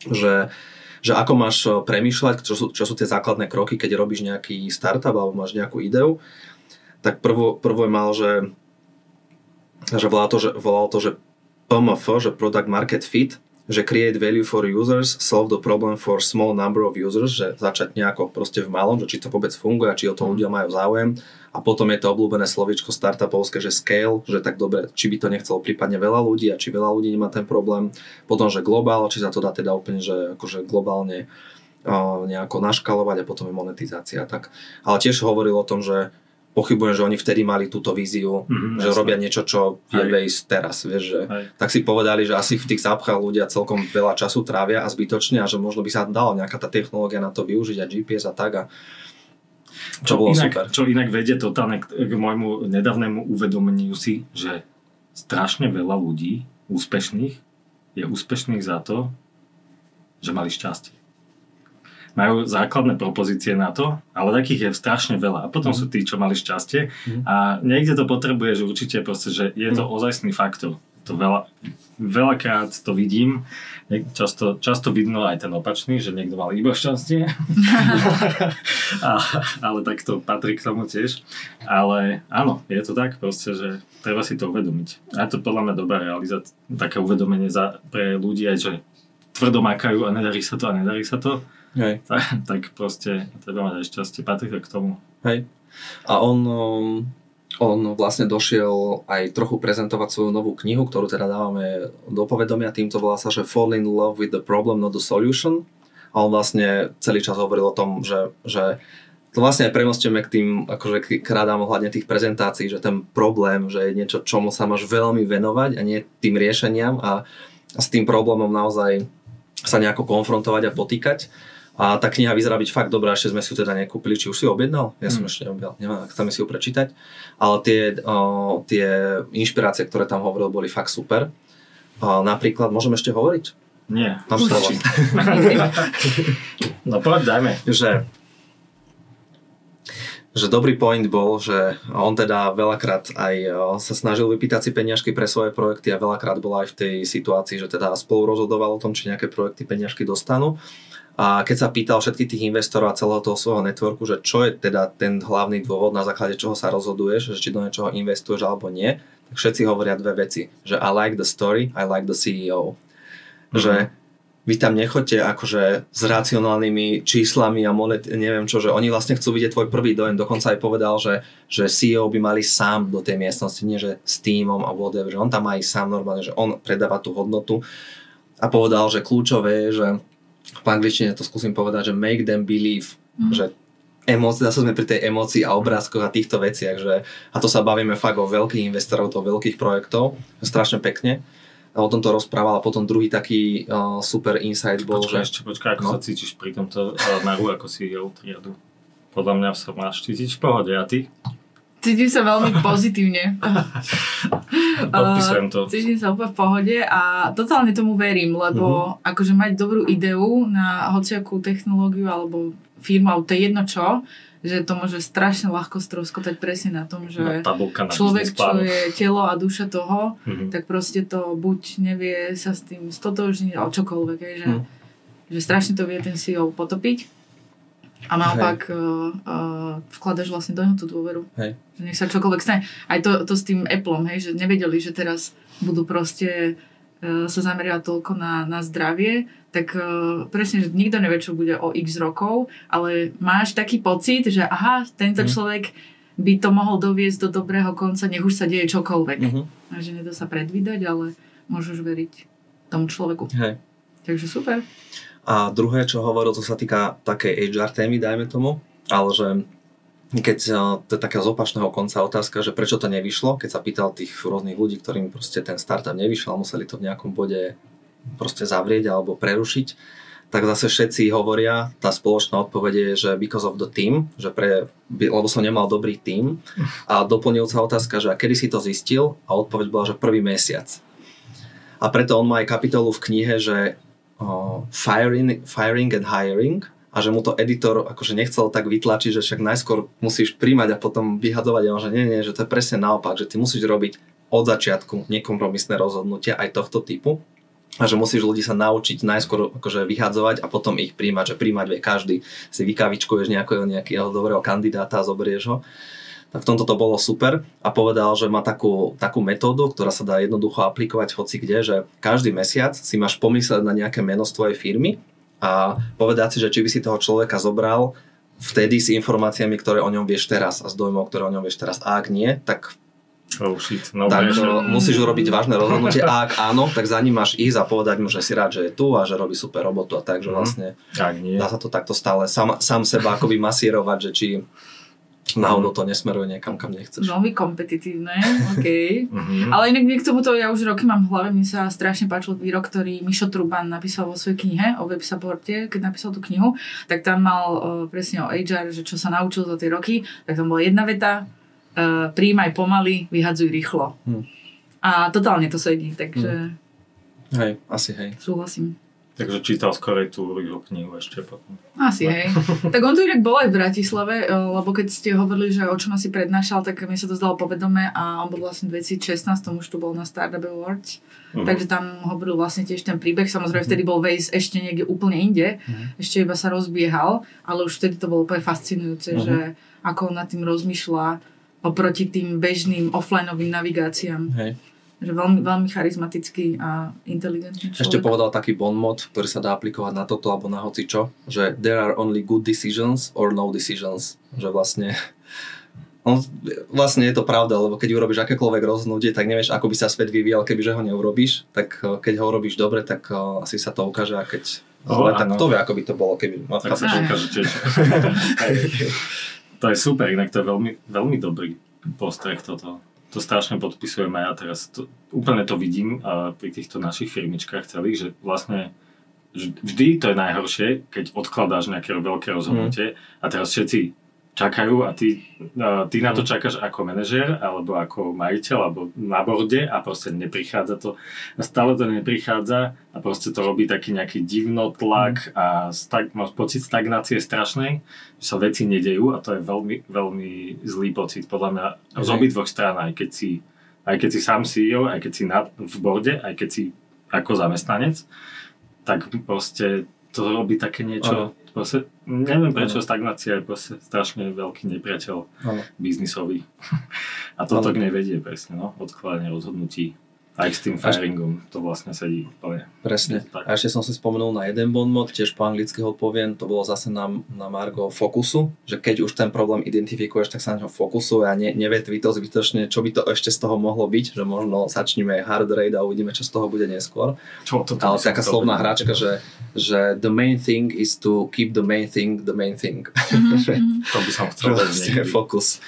že, že ako máš eh, premýšľať, čo sú, čo sú tie základné kroky, keď robíš nejaký startup alebo máš nejakú ideu, tak prvo, prvo je mal, že, že volal to, že, volal to, že PMF, že Product Market Fit, že create value for users, solve the problem for small number of users, že začať nejako proste v malom, že či to vôbec funguje, či o to ľudia majú záujem. A potom je to obľúbené slovičko startupovské, že scale, že tak dobre, či by to nechcelo prípadne veľa ľudí a či veľa ľudí nemá ten problém. Potom, že globál, či sa to dá teda úplne, že akože globálne nejako naškalovať a potom je monetizácia. Tak. Ale tiež hovoril o tom, že pochybujem, že oni vtedy mali túto víziu, Mhm, že jasné. robia niečo, čo je base teraz, vieš, že tak si povedali, že asi v tých zápchách ľudia celkom veľa času trávia a zbytočne a že možno by sa dala nejaká tá technológia na to využiť a GPS a tak a čo bolo inak, super. Čo inak vedie totálne k, k môjmu nedávnemu uvedomeniu si, že strašne veľa ľudí úspešných je úspešných za to, že mali šťastie. Majú základné propozície na to, ale takých je strašne veľa. A potom Mhm. sú tí, čo mali šťastie. Mhm. A niekde to potrebuje, že určite proste, že je to ozajstný faktor. To veľa, veľakrát to vidím. Často, často vidno aj ten opačný, že niekto mal iba šťastie. (laughs) (laughs) a, ale tak to patrí k tomu tiež. Ale áno, je to tak proste, že treba si to uvedomiť. A je to podľa mňa dobrá realizácia, také uvedomenie za, pre ľudí aj, že tvrdo makajú a nedarí sa to a nedarí sa to, Hej. (laughs) tak, tak proste treba mať aj šťastie, patrí to k tomu. Hej. A on, um, on vlastne došiel aj trochu prezentovať svoju novú knihu, ktorú teda dávame do povedomia. Týmto volá sa, že Fall in love with the problem, not the solution. A on vlastne celý čas hovoril o tom, že, že to vlastne aj premostíme k tým, akože k rádám ohľadne tých prezentácií, že ten problém, že je niečo, čomu sa máš veľmi venovať a nie tým riešeniam a, a s tým problémom naozaj sa nejako konfrontovať a potýkať. A tá kniha vyzerá byť fakt dobrá, ešte sme si ju teda nekúpili, či už si ju objednal? Ja som mm. ešte neobjednal, neviem, chceme si ju prečítať. Ale tie, o, tie inšpirácie, ktoré tam hovoril, boli fakt super. O, napríklad, môžem ešte hovoriť? Nie. Slovo. no poď, dajme. Že že dobrý point bol, že on teda veľakrát aj sa snažil vypýtať si peniažky pre svoje projekty a veľakrát bol aj v tej situácii, že teda spolu rozhodoval o tom, či nejaké projekty peniažky dostanú. A keď sa pýtal všetkých tých investorov a celého toho svojho networku, že čo je teda ten hlavný dôvod, na základe čoho sa rozhoduješ, že či do niečoho investuješ alebo nie, tak všetci hovoria dve veci. Že I like the story, I like the CEO. Mm-hmm. Že vy tam nechoďte akože s racionálnymi číslami a monet, neviem čo, že oni vlastne chcú vidieť tvoj prvý dojem. Dokonca aj povedal, že, že CEO by mali sám do tej miestnosti, nie že s týmom a whatever, že on tam má ísť sám normálne, že on predáva tú hodnotu. A povedal, že kľúčové je, že v angličtine to skúsim povedať, že make them believe, mm. že emócie, zase sme pri tej emócii a obrázkoch a týchto veciach, že, a to sa bavíme fakt o veľkých investorov, o veľkých projektov, strašne pekne. A o tomto rozprával a potom druhý taký uh, super insight bol, počkaj, že... Ešte, počkaj, ako no? sa cítiš pri tomto uh, naru, ako si CEO triadu? Podľa mňa sa máš cítiť v pohode, a ty? Cítim sa veľmi (laughs) pozitívne. Podpisujem to. Cítim sa úplne v pohode a totálne tomu verím, lebo uh-huh. akože mať dobrú ideu na hociakú technológiu alebo firmu, alebo to je jedno čo, že to môže strašne ľahko stroskotať presne na tom, že na človek, čo je telo a duša toho, uh-huh. tak proste to buď nevie sa s tým stotožniť, alebo čokoľvek, že, uh-huh. že strašne to vie ten CEO potopiť a naopak uh, uh, vkladaš vlastne do neho tú dôveru. Hej. Že nech sa čokoľvek stane. Aj to, to s tým Appleom, hej, že nevedeli, že teraz budú proste uh, sa zameriavať toľko na, na zdravie, tak uh, presne, že nikto nevie, čo bude o x rokov, ale máš taký pocit, že aha, tento mm. človek by to mohol doviesť do dobrého konca, nech už sa deje čokoľvek. Mm-hmm. A že nedá sa predvídať, ale môžeš veriť tomu človeku. Hej. Takže super. A druhé, čo hovoril, to sa týka takej HR témy, dajme tomu, ale že keď eh, to je taká z opačného konca otázka, že prečo to nevyšlo, keď sa pýtal tých rôznych ľudí, ktorým proste ten startup nevyšiel museli to v nejakom bode proste zavrieť alebo prerušiť, tak zase všetci hovoria, tá spoločná odpoveď je, že because of the team, že pre, lebo som nemal dobrý tým. A doplňujúca otázka, že a kedy si to zistil? A odpoveď bola, že prvý mesiac. A preto on má aj kapitolu v knihe, že firing, firing and hiring. A že mu to editor akože nechcel tak vytlačiť, že však najskôr musíš príjmať a potom vyhadzovať. A on, že nie, nie, že to je presne naopak, že ty musíš robiť od začiatku nekompromisné rozhodnutia aj tohto typu. A že musíš ľudí sa naučiť najskôr akože vyhadzovať a potom ich príjmať, že príjmať vie každý. Si vykavičkuješ nejakého, nejakého dobrého kandidáta a zoberieš ho v tomto to bolo super a povedal, že má takú, takú metódu, ktorá sa dá jednoducho aplikovať hoci kde, že každý mesiac si máš pomyslieť na nejaké meno z tvojej firmy a povedať si, že či by si toho človeka zobral vtedy s informáciami, ktoré o ňom vieš teraz a s dojmom, ktoré o ňom vieš teraz. A ak nie, tak Oh shit, no tak to, musíš urobiť vážne (laughs) rozhodnutie a ak áno, tak za ním máš ísť a povedať mu, že si rád, že je tu a že robí super robotu a tak, že mhm. vlastne nie. dá sa to takto stále sám, sám seba akoby masírovať, že či náhodou to nesmeruje niekam, kam nechceš. Veľmi kompetitívne, (laughs) OK. mm-hmm. Ale inak k tomuto ja už roky mám v hlave, mne sa strašne páčil výrok, ktorý Mišo Truban napísal vo svojej knihe o web supporte, keď napísal tú knihu, tak tam mal uh, presne o HR, že čo sa naučil za tie roky, tak tam bola jedna veta, uh, príjmaj pomaly, vyhadzuj rýchlo. Hm. A totálne to sedí, takže... Hm. Hej, asi hej. Súhlasím. Takže čítal skorej tú jeho knihu ešte potom. Asi, hej. tak on tu inak bol aj v Bratislave, eh, lebo keď ste hovorili, že o čom asi prednášal, tak mi sa to zdalo povedome a on bol vlastne v 2016, tomu už tu bol na Startup Awards. Uh-huh. Takže tam hovoril vlastne tiež ten príbeh. Samozrejme, uh-huh. vtedy bol Waze ešte niekde úplne inde. Uh-huh. Ešte iba sa rozbiehal, ale už vtedy to bolo úplne fascinujúce, uh-huh. že ako on nad tým rozmýšľa oproti tým bežným offlineovým navigáciám. Hej že veľmi, veľmi charizmatický a inteligentný človek. Ešte povedal taký bon mod, ktorý sa dá aplikovať na toto alebo na hoci čo, že there are only good decisions or no decisions. Že vlastne On, vlastne je to pravda, lebo keď urobíš akékoľvek rozhodnutie, tak nevieš, ako by sa svet vyvíjal, kebyže ho neurobíš. Tak eh, keď ho urobíš dobre, tak uh, asi sa to ukáže a keď Oh, zle, tak áno. to vie, ako by to bolo, keby... Tak sa ukáže tiež. (laughs) To je super, inak to je veľmi, veľmi dobrý postreh toto. To strašne podpisujem aj ja teraz. To, úplne to vidím uh, pri týchto našich firmičkách celých, že vlastne vž- vždy to je najhoršie, keď odkladáš nejaké veľké rozhodnutie a teraz všetci čakajú a ty, uh, ty na to čakáš ako manažér alebo ako majiteľ alebo na borde a proste neprichádza to a stále to neprichádza a proste to robí taký nejaký divnotlak a stag, máš pocit stagnácie strašnej, že sa veci nedejú a to je veľmi, veľmi zlý pocit podľa mňa z Mhm. obidvoch strán, aj keď si, aj keď si sám CEO, aj keď si na, v borde, aj keď si ako zamestnanec, tak proste to robí také niečo, proste, neviem prečo stagnácia je proste strašne veľký nepriateľ Áno. biznisový. (laughs) A toto Áno. k nej vedie presne, no, odkladanie rozhodnutí. Aj s tým firingom to vlastne sedí úplne. Presne. Tak. A ešte som si spomenul na jeden bon mod, tiež po anglicky ho poviem, to bolo zase na, na Margo fokusu, že keď už ten problém identifikuješ, tak sa na ňo fokusuj a ne, nevetví to zbytočne, čo by to ešte z toho mohlo byť, že možno začneme hard rate a uvidíme, čo z toho bude neskôr. Čo, toto Ale by som taká chcel slovná hračka, že, že the main thing is to keep the main thing the main thing. Že- (laughs) To by som chcel vlastne fokus.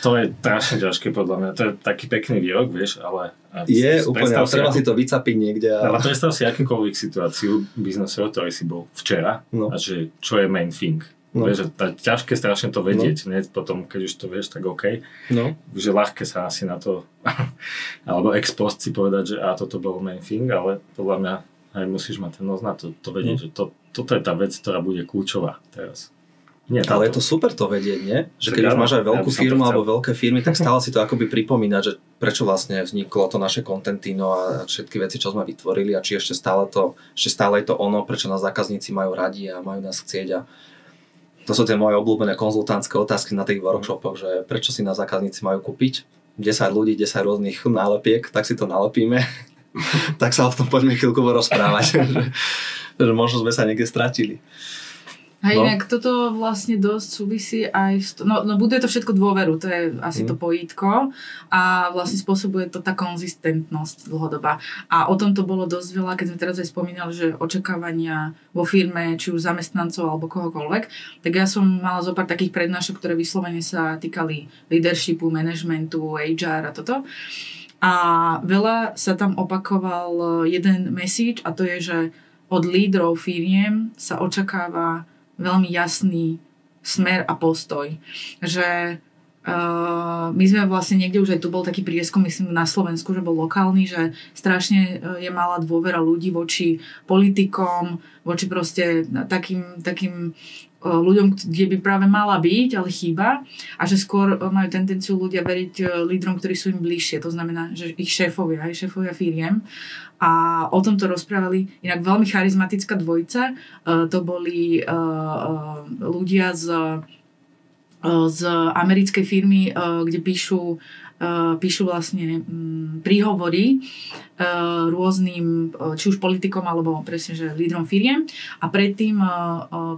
To je strašne ťažké podľa mňa. To je taký pekný výrok, vieš, ale... Je úplne, ale treba si to vycapiť niekde. Ale A... predstav si akúkoľvek situáciu biznesovú, ktorý si bol včera No. a že čo je main thing. No. Vieš, že tá, ťažké strašne to vedieť, no. potom keď už to vieš, tak OK. No, Že ľahké sa asi na to, (laughs) alebo ex post si povedať, že a toto bol main thing, ale podľa mňa aj musíš mať ten nos na to, to vedieť, No. že to, toto je tá vec, ktorá bude kľúčová teraz. Nie ale je to super to vedieť, nie? Že keď už áno, máš aj ja veľkú to firmu alebo veľké firmy, tak stále si to akoby pripomínať, že prečo vlastne vzniklo to naše kontentino a všetky veci, čo sme vytvorili a či ešte stále, to, ešte stále je to ono, prečo nás zákazníci majú radi a majú nás chcieť a to sú tie moje obľúbené konzultantské otázky na tých workshopoch, že prečo si nás zákazníci majú kúpiť 10 ľudí, 10 rôznych nálepiek, tak si to nalepíme. (laughs) tak sa o tom poďme chvíľku rozprávať. (laughs) že, že možno sme sa niekde stratili. Hej, No. inak toto vlastne dosť súvisí aj s... To, no, no buduje to všetko dôveru, to je asi Mm. to pojítko a vlastne spôsobuje to tá konzistentnosť dlhodobá. A o tom to bolo dosť veľa, keď sme teraz aj spomínali, že očakávania vo firme, či už zamestnancov alebo kohokoľvek, tak ja som mala zo pár takých prednášok, ktoré vyslovene sa týkali leadershipu, managementu, HR a toto. A veľa sa tam opakoval jeden message a to je, že od lídrov firiem sa očakáva veľmi jasný smer a postoj. Že uh, my sme vlastne niekde už aj tu bol taký prieskum, myslím na Slovensku, že bol lokálny, že strašne uh, je malá dôvera ľudí voči politikom, voči proste takým, takým ľuďom, kde by práve mala byť, ale chýba a že skôr uh, majú tendenciu ľudia veriť uh, lídrom, ktorí sú im bližšie, to znamená, že ich šéfovia, aj šéfovia firiem a o tomto rozprávali inak veľmi charizmatická dvojica. To boli ľudia z, z americkej firmy, kde píšu, píšu vlastne um, príhovory uh, rôznym, uh, či už politikom, alebo presne, že lídrom firiem. A predtým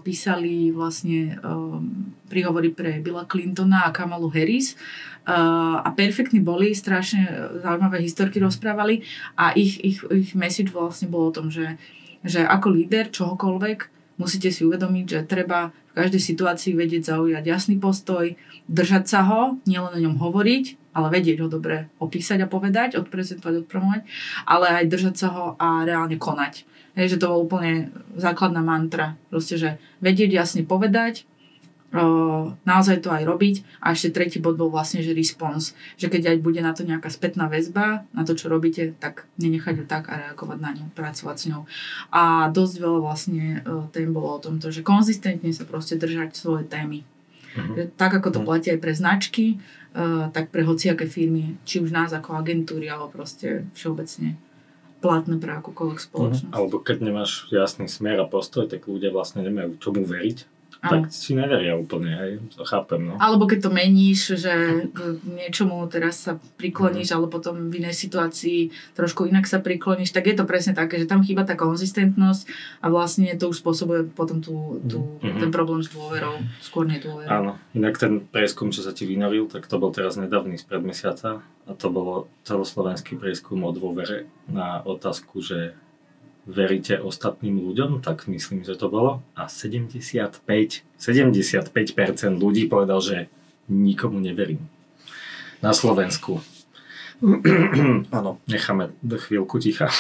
písali vlastne príhovory pre Billa Clintona a Kamalu Harris. A perfektní boli, strašne zaujímavé historky rozprávali a ich, ich, ich message vlastne bolo o tom, že, že ako líder čohokoľvek musíte si uvedomiť, že treba v každej situácii vedieť zaujať jasný postoj, držať sa ho, nielen o ňom hovoriť, ale vedieť ho dobre opísať a povedať, odprezentovať, odpromovať, ale aj držať sa ho a reálne konať. Je, že to bol úplne základná mantra. Proste, že vedieť jasne povedať, naozaj to aj robiť. A ešte tretí bod bol vlastne, že response. Že keď aj bude na to nejaká spätná väzba, na to, čo robíte, tak nenechať ju tak a reagovať na ňu, pracovať s ňou. A dosť veľa vlastne tém bolo o tomto, že konzistentne sa proste držať svoje témy. Mhm. Tak ako to Mhm. platí aj pre značky, tak pre hociaké firmy, či už nás ako agentúry, alebo proste všeobecne platné pre akúkoľvek spoločnosť. Alebo keď nemáš jasný smer a postoj, tak ľudia vlastne nemajú čomu veriť. Tak si neveria úplne, hej, to chápem, no. Alebo keď to meníš, že k niečomu teraz sa prikloníš, ale potom v inej situácii trošku inak sa prikloníš, tak je to presne také, že tam chýba tá konzistentnosť a vlastne to už spôsobuje potom tú, tú, Mhm. ten problém s dôverou, skôr nedôverou. Áno, inak ten prieskum, čo sa ti vynoril, tak to bol teraz nedávny spred mesiaca a to bolo celoslovenský prieskum o dôvere na otázku, že veríte ostatným ľuďom, tak myslím, že to bolo. A 75, 75% ľudí povedal, že nikomu neverím. Na Slovensku. (clears throat) Áno. Necháme do chvíľku ticha. (laughs)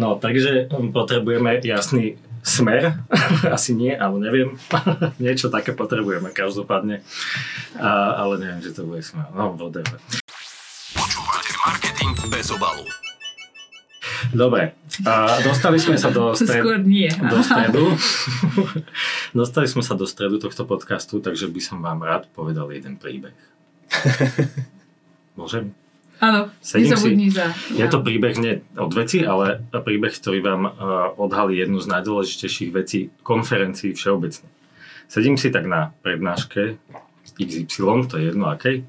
no, takže um, potrebujeme jasný smer. (laughs) Asi nie, ale neviem. (laughs) Niečo také potrebujeme každopádne. A, ale neviem, že to bude smer. No, whatever. Počúvate Marketing bez obalu. Dobre, a dostali sme sa do (laughs) stredu. Skôr nie. do stredu. (laughs) Dostali sme sa do stredu tohto podcastu, takže by som vám rád povedal jeden príbeh. (laughs) Môžem? Áno, Sedím si. nezabudni za. Je to príbeh nie od veci, ale príbeh, ktorý vám uh, odhalí jednu z najdôležitejších vecí konferencií všeobecne. Sedím si tak na prednáške XY, to je jedno akej.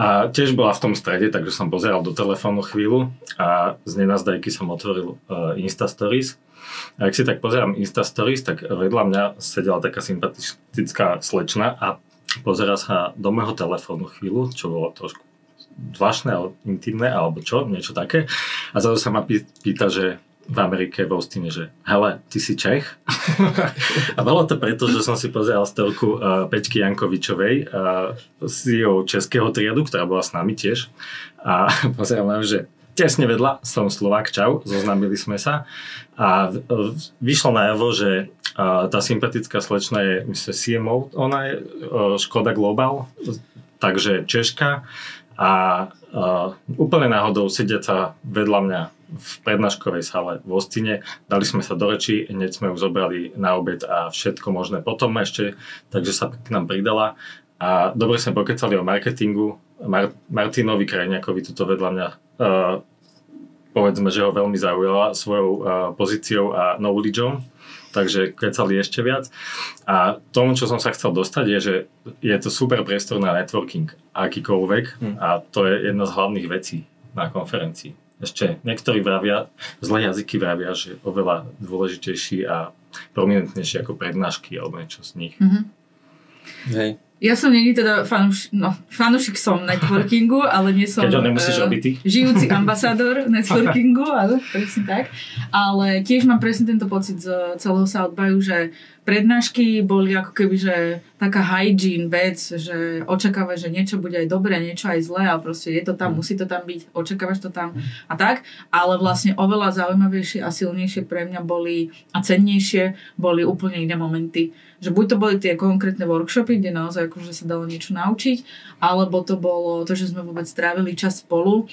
A tiež bola v tom strede, takže som pozeral do telefónu chvíľu a z nenazdajky som otvoril uh, Insta Stories. A ak si tak pozerám Insta Stories, tak vedľa mňa sedela taká sympatická slečna a pozera sa do môjho telefónu chvíľu, čo bolo trošku zvláštne, intimné, alebo čo, niečo také. A zase sa ma pý- pýta, že v Amerike v Austine, že hele, ty si Čech? (laughs) a bolo to preto, že som si pozeral storku uh, Peťky Jankovičovej, uh, CEO českého triadu, ktorá bola s nami tiež. A (laughs) pozerám len, že tesne vedľa som Slovák, čau, zoznámili sme sa. A v- v- vyšlo najavo, že uh, tá sympatická slečna je, myslím, CMO, ona je uh, Škoda Global, takže Češka a uh, úplne náhodou sediaca vedľa mňa v prednáškovej sále v Ostine. Dali sme sa do reči, hneď sme ju zobrali na obed a všetko možné potom ešte, takže sa k nám pridala. A dobre sme pokecali o marketingu. Mar- Martinovi Krajniakovi tuto vedľa mňa uh, povedzme, že ho veľmi zaujala svojou uh, pozíciou a knowledgeom takže kecali ešte viac. A tomu, čo som sa chcel dostať, je, že je to super priestor na networking, akýkoľvek, Hm. a to je jedna z hlavných vecí na konferencii. Ešte niektorí vravia, zlé jazyky vravia, že oveľa dôležitejší a prominentnejší ako prednášky alebo niečo z nich. Mhm. Hej. Ja som není teda fanuš, no, fanušik som networkingu, ale nie som Keď ho nemusíš ty. žijúci ambasádor (laughs) networkingu, áno, presne tak. Ale tiež mám presne tento pocit z celého South Byu, že prednášky boli ako keby, že taká hygiene vec, že očakávaš, že niečo bude aj dobré, niečo aj zlé, ale proste je to tam, musí to tam byť, očakávaš to tam a tak. Ale vlastne oveľa zaujímavejšie a silnejšie pre mňa boli a cennejšie boli úplne iné momenty. Že buď to boli tie konkrétne workshopy, kde naozaj akože sa dalo niečo naučiť, alebo to bolo to, že sme vôbec strávili čas spolu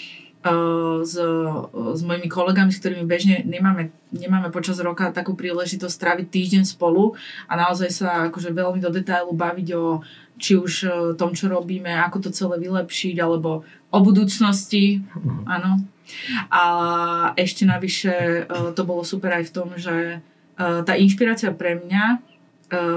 s, s mojimi kolegami, s ktorými bežne nemáme, nemáme počas roka takú príležitosť stráviť týždeň spolu a naozaj sa akože veľmi do detailu baviť o či už uh, tom, čo robíme, ako to celé vylepšiť, alebo o budúcnosti, áno. A ešte navyše uh, to bolo super aj v tom, že tá inšpirácia pre mňa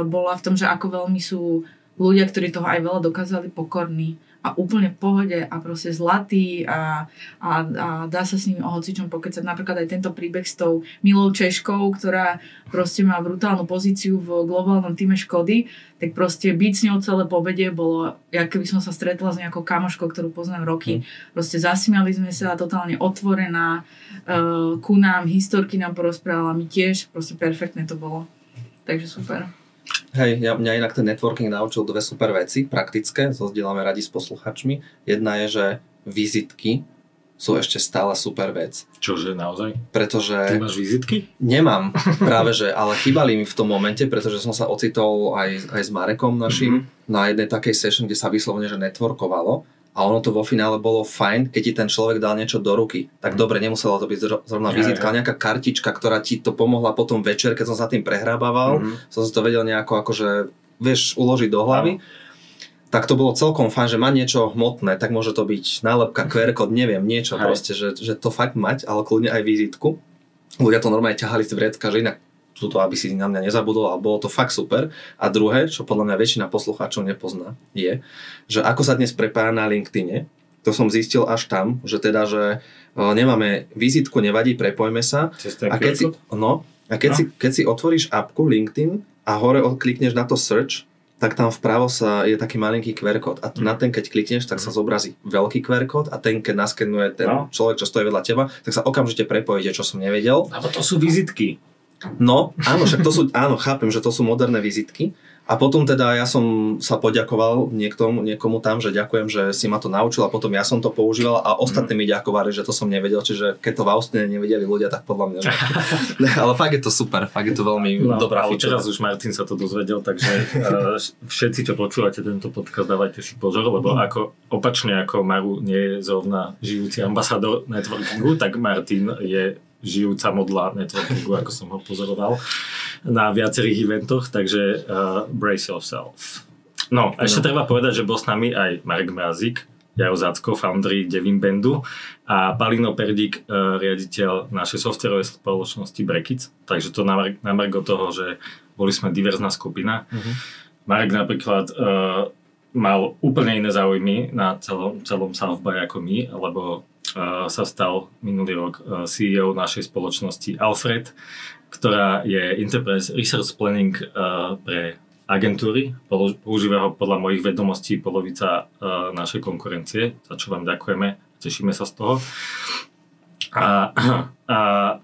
bola v tom, že ako veľmi sú ľudia, ktorí toho aj veľa dokázali, pokorní a úplne v pohode a proste zlatý a, a, a dá sa s nimi o hocičom pokecať. Napríklad aj tento príbeh s tou milou Češkou, ktorá proste má brutálnu pozíciu v globálnom týme Škody, tak proste byť s ňou celé pobede bolo, jak keby som sa stretla s nejakou kamoškou, ktorú poznám roky. Proste zasmiali sme sa, totálne otvorená, uh, ku nám, historky nám porozprávala, my tiež, proste perfektné to bolo. Takže super. Hej, ja, mňa inak ten networking naučil dve super veci, praktické, zozdielame radi s posluchačmi. Jedna je, že vizitky sú ešte stále super vec, Čože naozaj? Ty pretože máš vizitky? nemám práve, že, ale chýbali mi v tom momente, pretože som sa ocitol aj, aj s Marekom našim Mhm. na jednej takej session, kde sa vyslovene, že networkovalo a ono to vo finále bolo fajn, keď ti ten človek dal niečo do ruky. Tak dobre, nemusela to byť zro- zrovna vizitka, ale nejaká kartička, ktorá ti to pomohla potom večer, keď som sa tým prehrábával, Mhm. som si to vedel nejako akože, vieš, uložiť do hlavy. Tak to bolo celkom fajn, že má niečo hmotné, tak môže to byť nálepka, QR kód, neviem, niečo Hej. proste, že, že to fakt mať, ale kľudne aj vizitku. Ľudia to normálne ťahali z vrecka, že inak túto, aby si na mňa nezabudol, ale bolo to fakt super. A druhé, čo podľa mňa väčšina poslucháčov nepozná, je, že ako sa dnes prepája na LinkedIne, to som zistil až tam, že teda, že e, nemáme vizitku, nevadí, prepojme sa. A keď si, no, a keď, No. si, keď si otvoríš apku LinkedIn a hore klikneš na to search, tak tam vpravo sa je taký malinký QR kód. A Mm. na ten, keď klikneš, tak sa zobrazí veľký QR kód a ten, keď naskenuje ten No. človek, čo stojí vedľa teba, tak sa okamžite prepojíte, čo som nevedel. Lebo to sú vizitky. No, áno, však to sú, áno, chápem, že to sú moderné vizitky. A potom teda ja som sa poďakoval niektomu, niekomu tam, že ďakujem, že si ma to naučil a potom ja som to používal a ostatní mi ďakovali, že to som nevedel, čiže keď to v Austine nevedeli ľudia, tak podľa mňa. Že... (laughs) Ale fakt je to super, fakt je to veľmi No, dobrá ale feature. teraz už Martin sa to dozvedel, takže uh, všetci, čo počúvate tento podcast, dávajte si pozor, lebo ako opačne ako Maru nie je zrovna žijúci ambasádor networkingu, tak Martin je žijúca modla networkingu, ako som ho pozoroval na viacerých eventoch, takže uh, brace yourself. No, a ešte No. treba povedať, že bol s nami aj Marek Mrázik, Jaro Zacko, foundry Devin Bandu a Palino Perdík, eh, riaditeľ našej softwarovej spoločnosti Brekic. Takže to na, mar- na margo toho, že boli sme diverzná skupina. Mhm. Marek napríklad eh, mal úplne iné záujmy na celom, celom South by ako my, lebo sa stal minulý rok CEO našej spoločnosti Alfred, ktorá je Enterprise Research Planning pre agentúry. Používa ho podľa mojich vedomostí polovica našej konkurencie, za čo vám ďakujeme, tešíme sa z toho. A, (clears throat) a,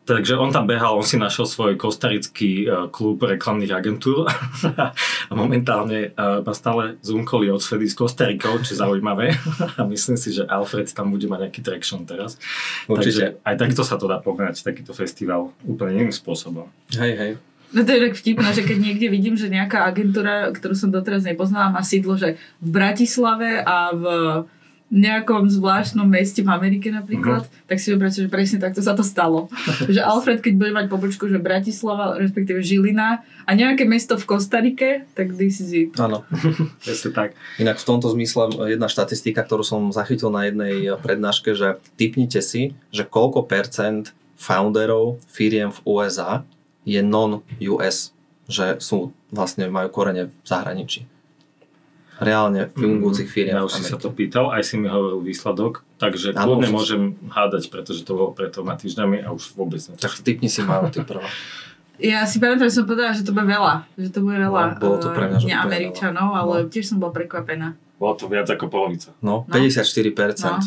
takže on tam behal, on si našiel svoj kostarický klub reklamných agentúr (laughs) a momentálne uh, má stále Zoom cally od Fedy s Kostarikou, čo je zaujímavé (laughs) a myslím si, že Alfred tam bude mať nejaký traction teraz. Určite. Takže aj takto sa to dá pohnať, takýto festival úplne iným spôsobom. Hej, hej. No to je tak vtipné, že keď niekde vidím, že nejaká agentúra, ktorú som doteraz nepoznala, má sídlo, že v Bratislave a v nejakom zvláštnom meste v Amerike napríklad, Mhm. tak si vyberte, že presne takto sa to stalo. (laughs) že Alfred, keď bude mať pobočku, že Bratislava, respektíve Žilina a nejaké mesto v Kostarike, tak this is it. Áno. (laughs) Presne tak. Inak v tomto zmysle jedna štatistika, ktorú som zachytil na jednej prednáške, že typnite si, že koľko percent founderov firiem v USA je non-US, že sú vlastne majú korene v zahraničí. Reálne fungujúcich firiem. Ja už si sa to pýtal, aj si mi hovoril výsledok, takže Áno, kľudne môžem hádať, pretože to bolo pred troma týždňami a už vôbec ne. Tak typni si majú ty prvá. Ja si pamätám, že som povedala, že to bude veľa. Že to bude veľa No, bolo to pre mňa, že eh, úplne neameričanov, veľa. ale No. tiež som bola prekvapená. Bolo to viac ako polovica. No, No. 54%. No,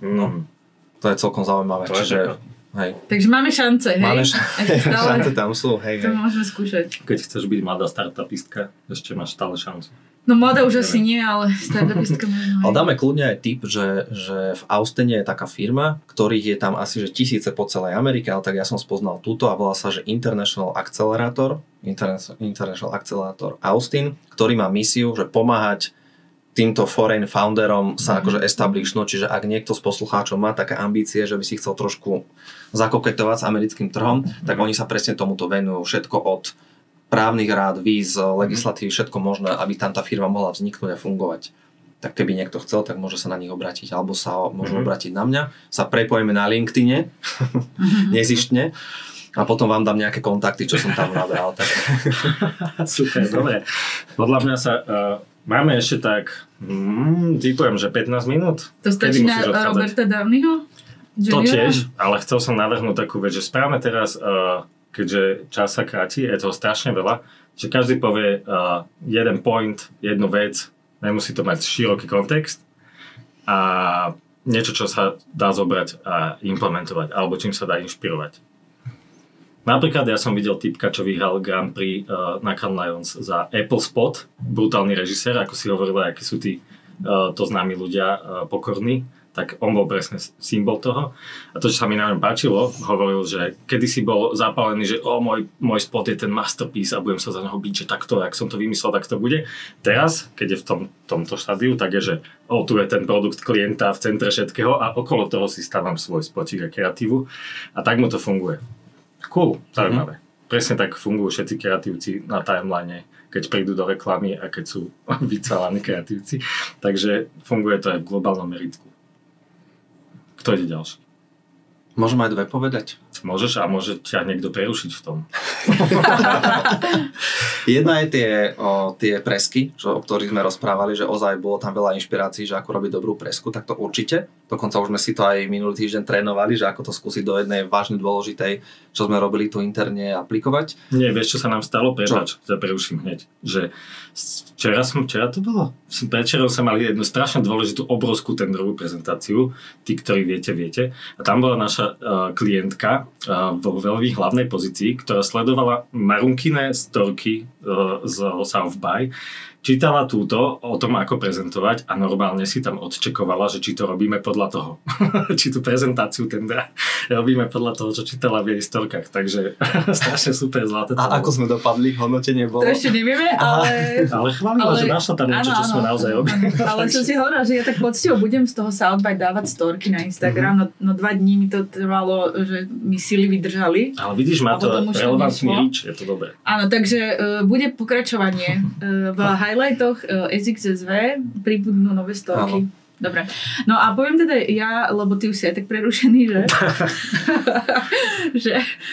no. No. Mm. To je celkom zaujímavé. To je Čiže, hej. Takže máme šance, hej? Máme š- (laughs) šance tam sú, hej, to hej. môžeme skúšať. Keď chceš byť mladá startupistka, ešte máš stále šancu. No moda už asi nie, ale (laughs) startupistka možno. Ale dáme kľudne aj tip, že, že v Austine je taká firma, ktorých je tam asi že tisíce po celej Amerike, ale tak ja som spoznal túto a volá sa, že International Accelerator, Interna- International Accelerator Austin, ktorý má misiu, že pomáhať týmto foreign founderom sa akože establishnúť, čiže ak niekto z poslucháčov má také ambície, že by si chcel trošku zakoketovať s americkým trhom, tak oni sa presne tomuto venujú. Všetko od právnych rád, víz, legislatívy, všetko možné, aby tam tá firma mohla vzniknúť a fungovať. Tak keby niekto chcel, tak môže sa na nich obrátiť, alebo sa môžu Mhm. obrátiť na mňa. Sa prepojíme na LinkedIne, (laughs) nezištne, a potom vám dám nejaké kontakty, čo som tam nabral. Tak. (laughs) Super, dobre. Podľa mňa sa... Uh, máme ešte tak... Mm, typujem, že 15 minút. To stačí na odchádzať? Roberta Downeyho? To tiež, ale chcel som navrhnúť takú vec, že správame teraz, uh, keďže čas sa kráti, je toho strašne veľa, že každý povie uh, jeden point, jednu vec, nemusí to mať široký kontext a niečo, čo sa dá zobrať a implementovať, alebo čím sa dá inšpirovať. Napríklad ja som videl typka, čo vyhral Grand Prix uh, na Cannes Lions za Apple Spot, brutálny režisér, ako si hovorila, akí sú tí uh, to známi ľudia uh, pokorní, tak on bol presne symbol toho. A to, čo sa mi na ňom páčilo, hovoril, že kedysi bol zapálený, že o, môj, môj spot je ten masterpiece a budem sa za neho byť, že takto, ak som to vymyslel, tak to bude. Teraz, keď je v tom, tomto štádiu, tak je, že o, tu je ten produkt klienta v centre všetkého a okolo toho si stávam svoj spotík a kreatívu. A tak mu to funguje. Cool, zaujímavé. Presne tak fungujú všetci kreatívci na timeline, keď prídu do reklamy a keď sú (laughs) vycalaní kreatívci. Takže funguje to aj v globálnom meritku. Kto ide ďalší? Môžem aj dve povedať? Môžeš a môže ťa niekto prerušiť v tom. (laughs) Jedna je tie, o, tie presky, čo, o ktorých sme rozprávali, že ozaj bolo tam veľa inšpirácií, že ako robiť dobrú presku, tak to určite. Dokonca už sme si to aj minulý týždeň trénovali, že ako to skúsiť do jednej vážne dôležitej, čo sme robili tu interne aplikovať. Nie, vieš, čo sa nám stalo? Prepač, sa preruším hneď. Že včera som, včera to bolo? Prečerom sa mali jednu strašne dôležitú obrovskú tendrovú prezentáciu. Tí, ktorí viete, viete. A tam bola naša uh, klientka uh, vo veľmi hlavnej pozícii, ktorá sledovala marunkiné storky uh, z South by čítala túto o tom, ako prezentovať a normálne si tam odčekovala, že či to robíme podľa toho. (laughs) či tú prezentáciu tendra robíme podľa toho, čo čítala v jej storkách. Takže (laughs) strašne super zlaté. A ako sme dopadli? Hodnotenie bolo? To ešte nevieme, ale... ale chválila, ale... že našla tam niečo, čo sme naozaj robili. (laughs) Ale som si hovorila, že ja tak poctivo budem z toho South by dávať storky na Instagram. Mm-hmm. No, no dva dní mi to trvalo, že mi sily vydržali. Ale vidíš, má to relevantný reach, je to dobré. Áno, takže uh, bude pokračovanie uh, v highlightoch SXSV pribudnú nové storky. Áno. Dobre. No a poviem teda ja, lebo ty už si aj tak prerušený, že? (laughs) že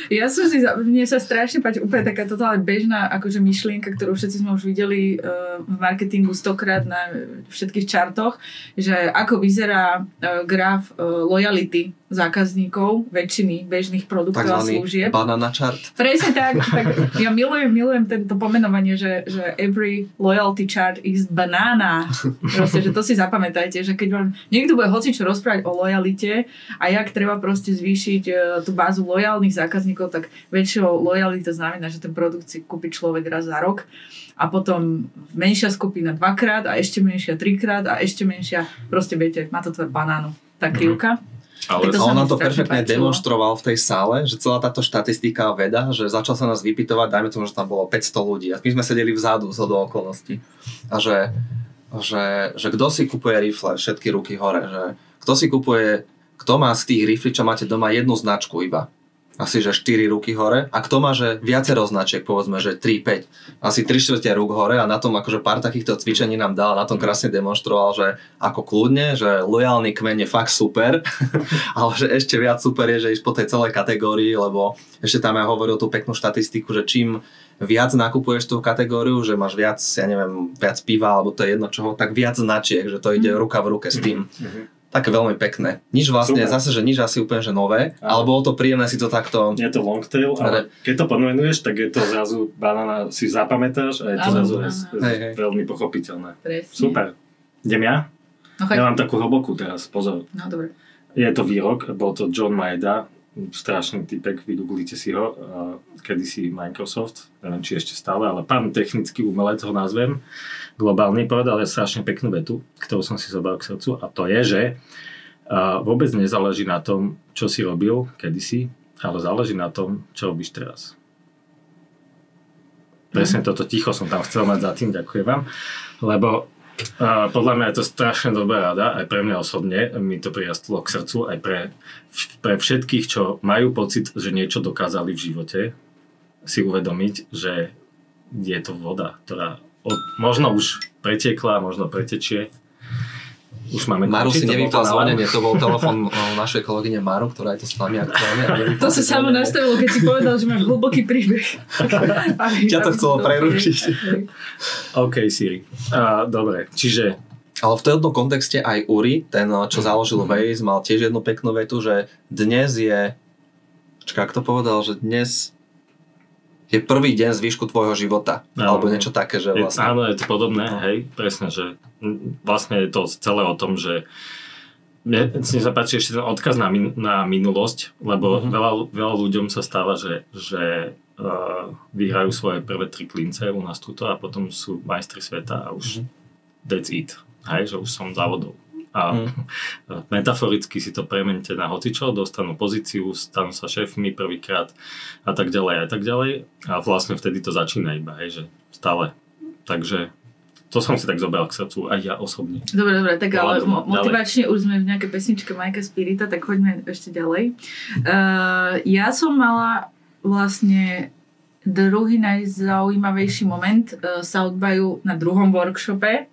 ja som si, mne sa strašne páči úplne taká totálne bežná akože myšlienka, ktorú všetci sme už videli uh, v marketingu stokrát na všetkých čartoch, že ako vyzerá uh, graf uh, loyalty zákazníkov, väčšiny bežných produktov Takzvaný a služieb. banana chart. Presne tak, (laughs) tak. Ja milujem, milujem tento pomenovanie, že, že every loyalty chart is banana. Proste, že to si zapamätajte, že keď vám niekto bude hocičo rozprávať o lojalite a jak treba proste zvýšiť uh, tú bázu lojálnych zákazníkov, tak väčšinou lojality to znamená, že ten produkt si kúpi človek raz za rok a potom menšia skupina dvakrát a ešte menšia trikrát a ešte menšia, proste viete, má to tvoje banánu, tá krivka. Mm-hmm. Ale to on nám to perfektne páčilo. demonstroval v tej sále, že celá táto štatistika veda, že začal sa nás vypytovať, dajme tomu, že tam bolo 500 ľudí a my sme sedeli vzadu z do okolností. A že, že, že kto si kupuje rifle, všetky ruky hore, že kto si kupuje, kto má z tých riflí, čo máte doma, jednu značku iba asi že 4 ruky hore. A kto má, že viacero značiek, povedzme, že 3-5, asi 3 štvrte rúk hore a na tom akože pár takýchto cvičení nám dal, na tom krásne demonstroval, že ako kľudne, že lojálny kmen je fakt super, (laughs) ale že ešte viac super je, že ísť po tej celej kategórii, lebo ešte tam ja hovoril tú peknú štatistiku, že čím viac nakupuješ tú kategóriu, že máš viac, ja neviem, viac piva alebo to je jedno čoho, tak viac značiek, že to ide mhm. ruka v ruke s tým. Mm-hmm také veľmi pekné. Nič vlastne, Super. zase, že nič asi úplne, že nové, Aha. ale bolo to príjemné si to takto... Je to long tail, ale keď to pomenuješ, tak je to zrazu banana si zapamätáš a je to Aha. zrazu hej, hej. veľmi pochopiteľné. Presne. Super. Idem ja? No, ja mám takú hlbokú teraz, pozor. No, dobre. Je to výrok, bol to John Maeda, strašný typek, vygooglite si ho, kedysi Microsoft, neviem či ešte stále, ale pán technický umelec ho nazvem, globálny, povedal je strašne peknú vetu, ktorú som si zobral k srdcu a to je, že vôbec nezáleží na tom, čo si robil kedysi, ale záleží na tom, čo robíš teraz. Presne toto ticho som tam chcel mať za tým, ďakujem vám, lebo podľa mňa je to strašne dobrá rada, aj pre mňa osobne, mi to prirastlo k srdcu, aj pre, pre všetkých, čo majú pocit, že niečo dokázali v živote, si uvedomiť, že je to voda, ktorá možno už pretiekla, možno pretečie, už máme Maru si nevypla zvonenie, to bol telefon našej kolegyne Maru, ktorá je to s nami aktuálne. (laughs) To sa samo nastavilo, keď si povedal, že máš hlboký príbeh. (laughs) Ťa to chcelo prerušiť. OK, Siri. Uh, dobre, čiže ale v tomto kontexte aj Uri, ten, čo založil Waze, mal tiež jednu peknú vetu, že dnes je... Čaká, to povedal, že dnes je prvý deň zvyšku tvojho života. No, alebo niečo také, že vlastne... Je, áno, je to podobné, no. hej, presne, že vlastne je to celé o tom, že mne si sa páči ešte ten odkaz na, min, na minulosť, lebo mm-hmm. veľa, veľa ľuďom sa stáva, že, že uh, vyhrajú svoje prvé tri klince u nás tuto a potom sú majstri sveta a už mm-hmm. that's it. Hej, že už som závodov a mm. (laughs) metaforicky si to premente na hocičo, dostanú pozíciu, stanú sa šéfmi prvýkrát a tak ďalej a tak ďalej a vlastne vtedy to začína iba, hej, že stále. Takže to som si tak zobral k srdcu, aj ja osobne. Dobre, dobre, tak ale mo- motivačne už sme v nejakej pesničke Majka Spirita, tak poďme ešte ďalej. Uh, ja som mala vlastne druhý najzaujímavejší moment uh, South Byu na druhom workshope.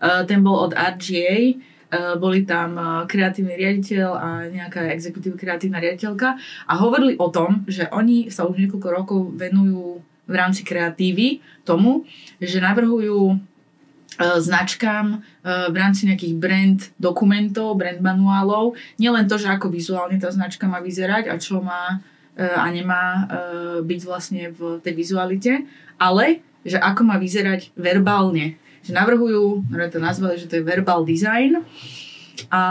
Uh, ten bol od RGA boli tam uh, kreatívny riaditeľ a nejaká exekutív kreatívna riaditeľka a hovorili o tom, že oni sa už niekoľko rokov venujú v rámci kreatívy tomu, že navrhujú uh, značkám v rámci nejakých brand dokumentov, brand manuálov, nielen to, že ako vizuálne tá značka má vyzerať a čo má a nemá byť vlastne v tej vizualite, ale že ako má vyzerať verbálne že navrhujú, to nazvali, že to je verbal design. A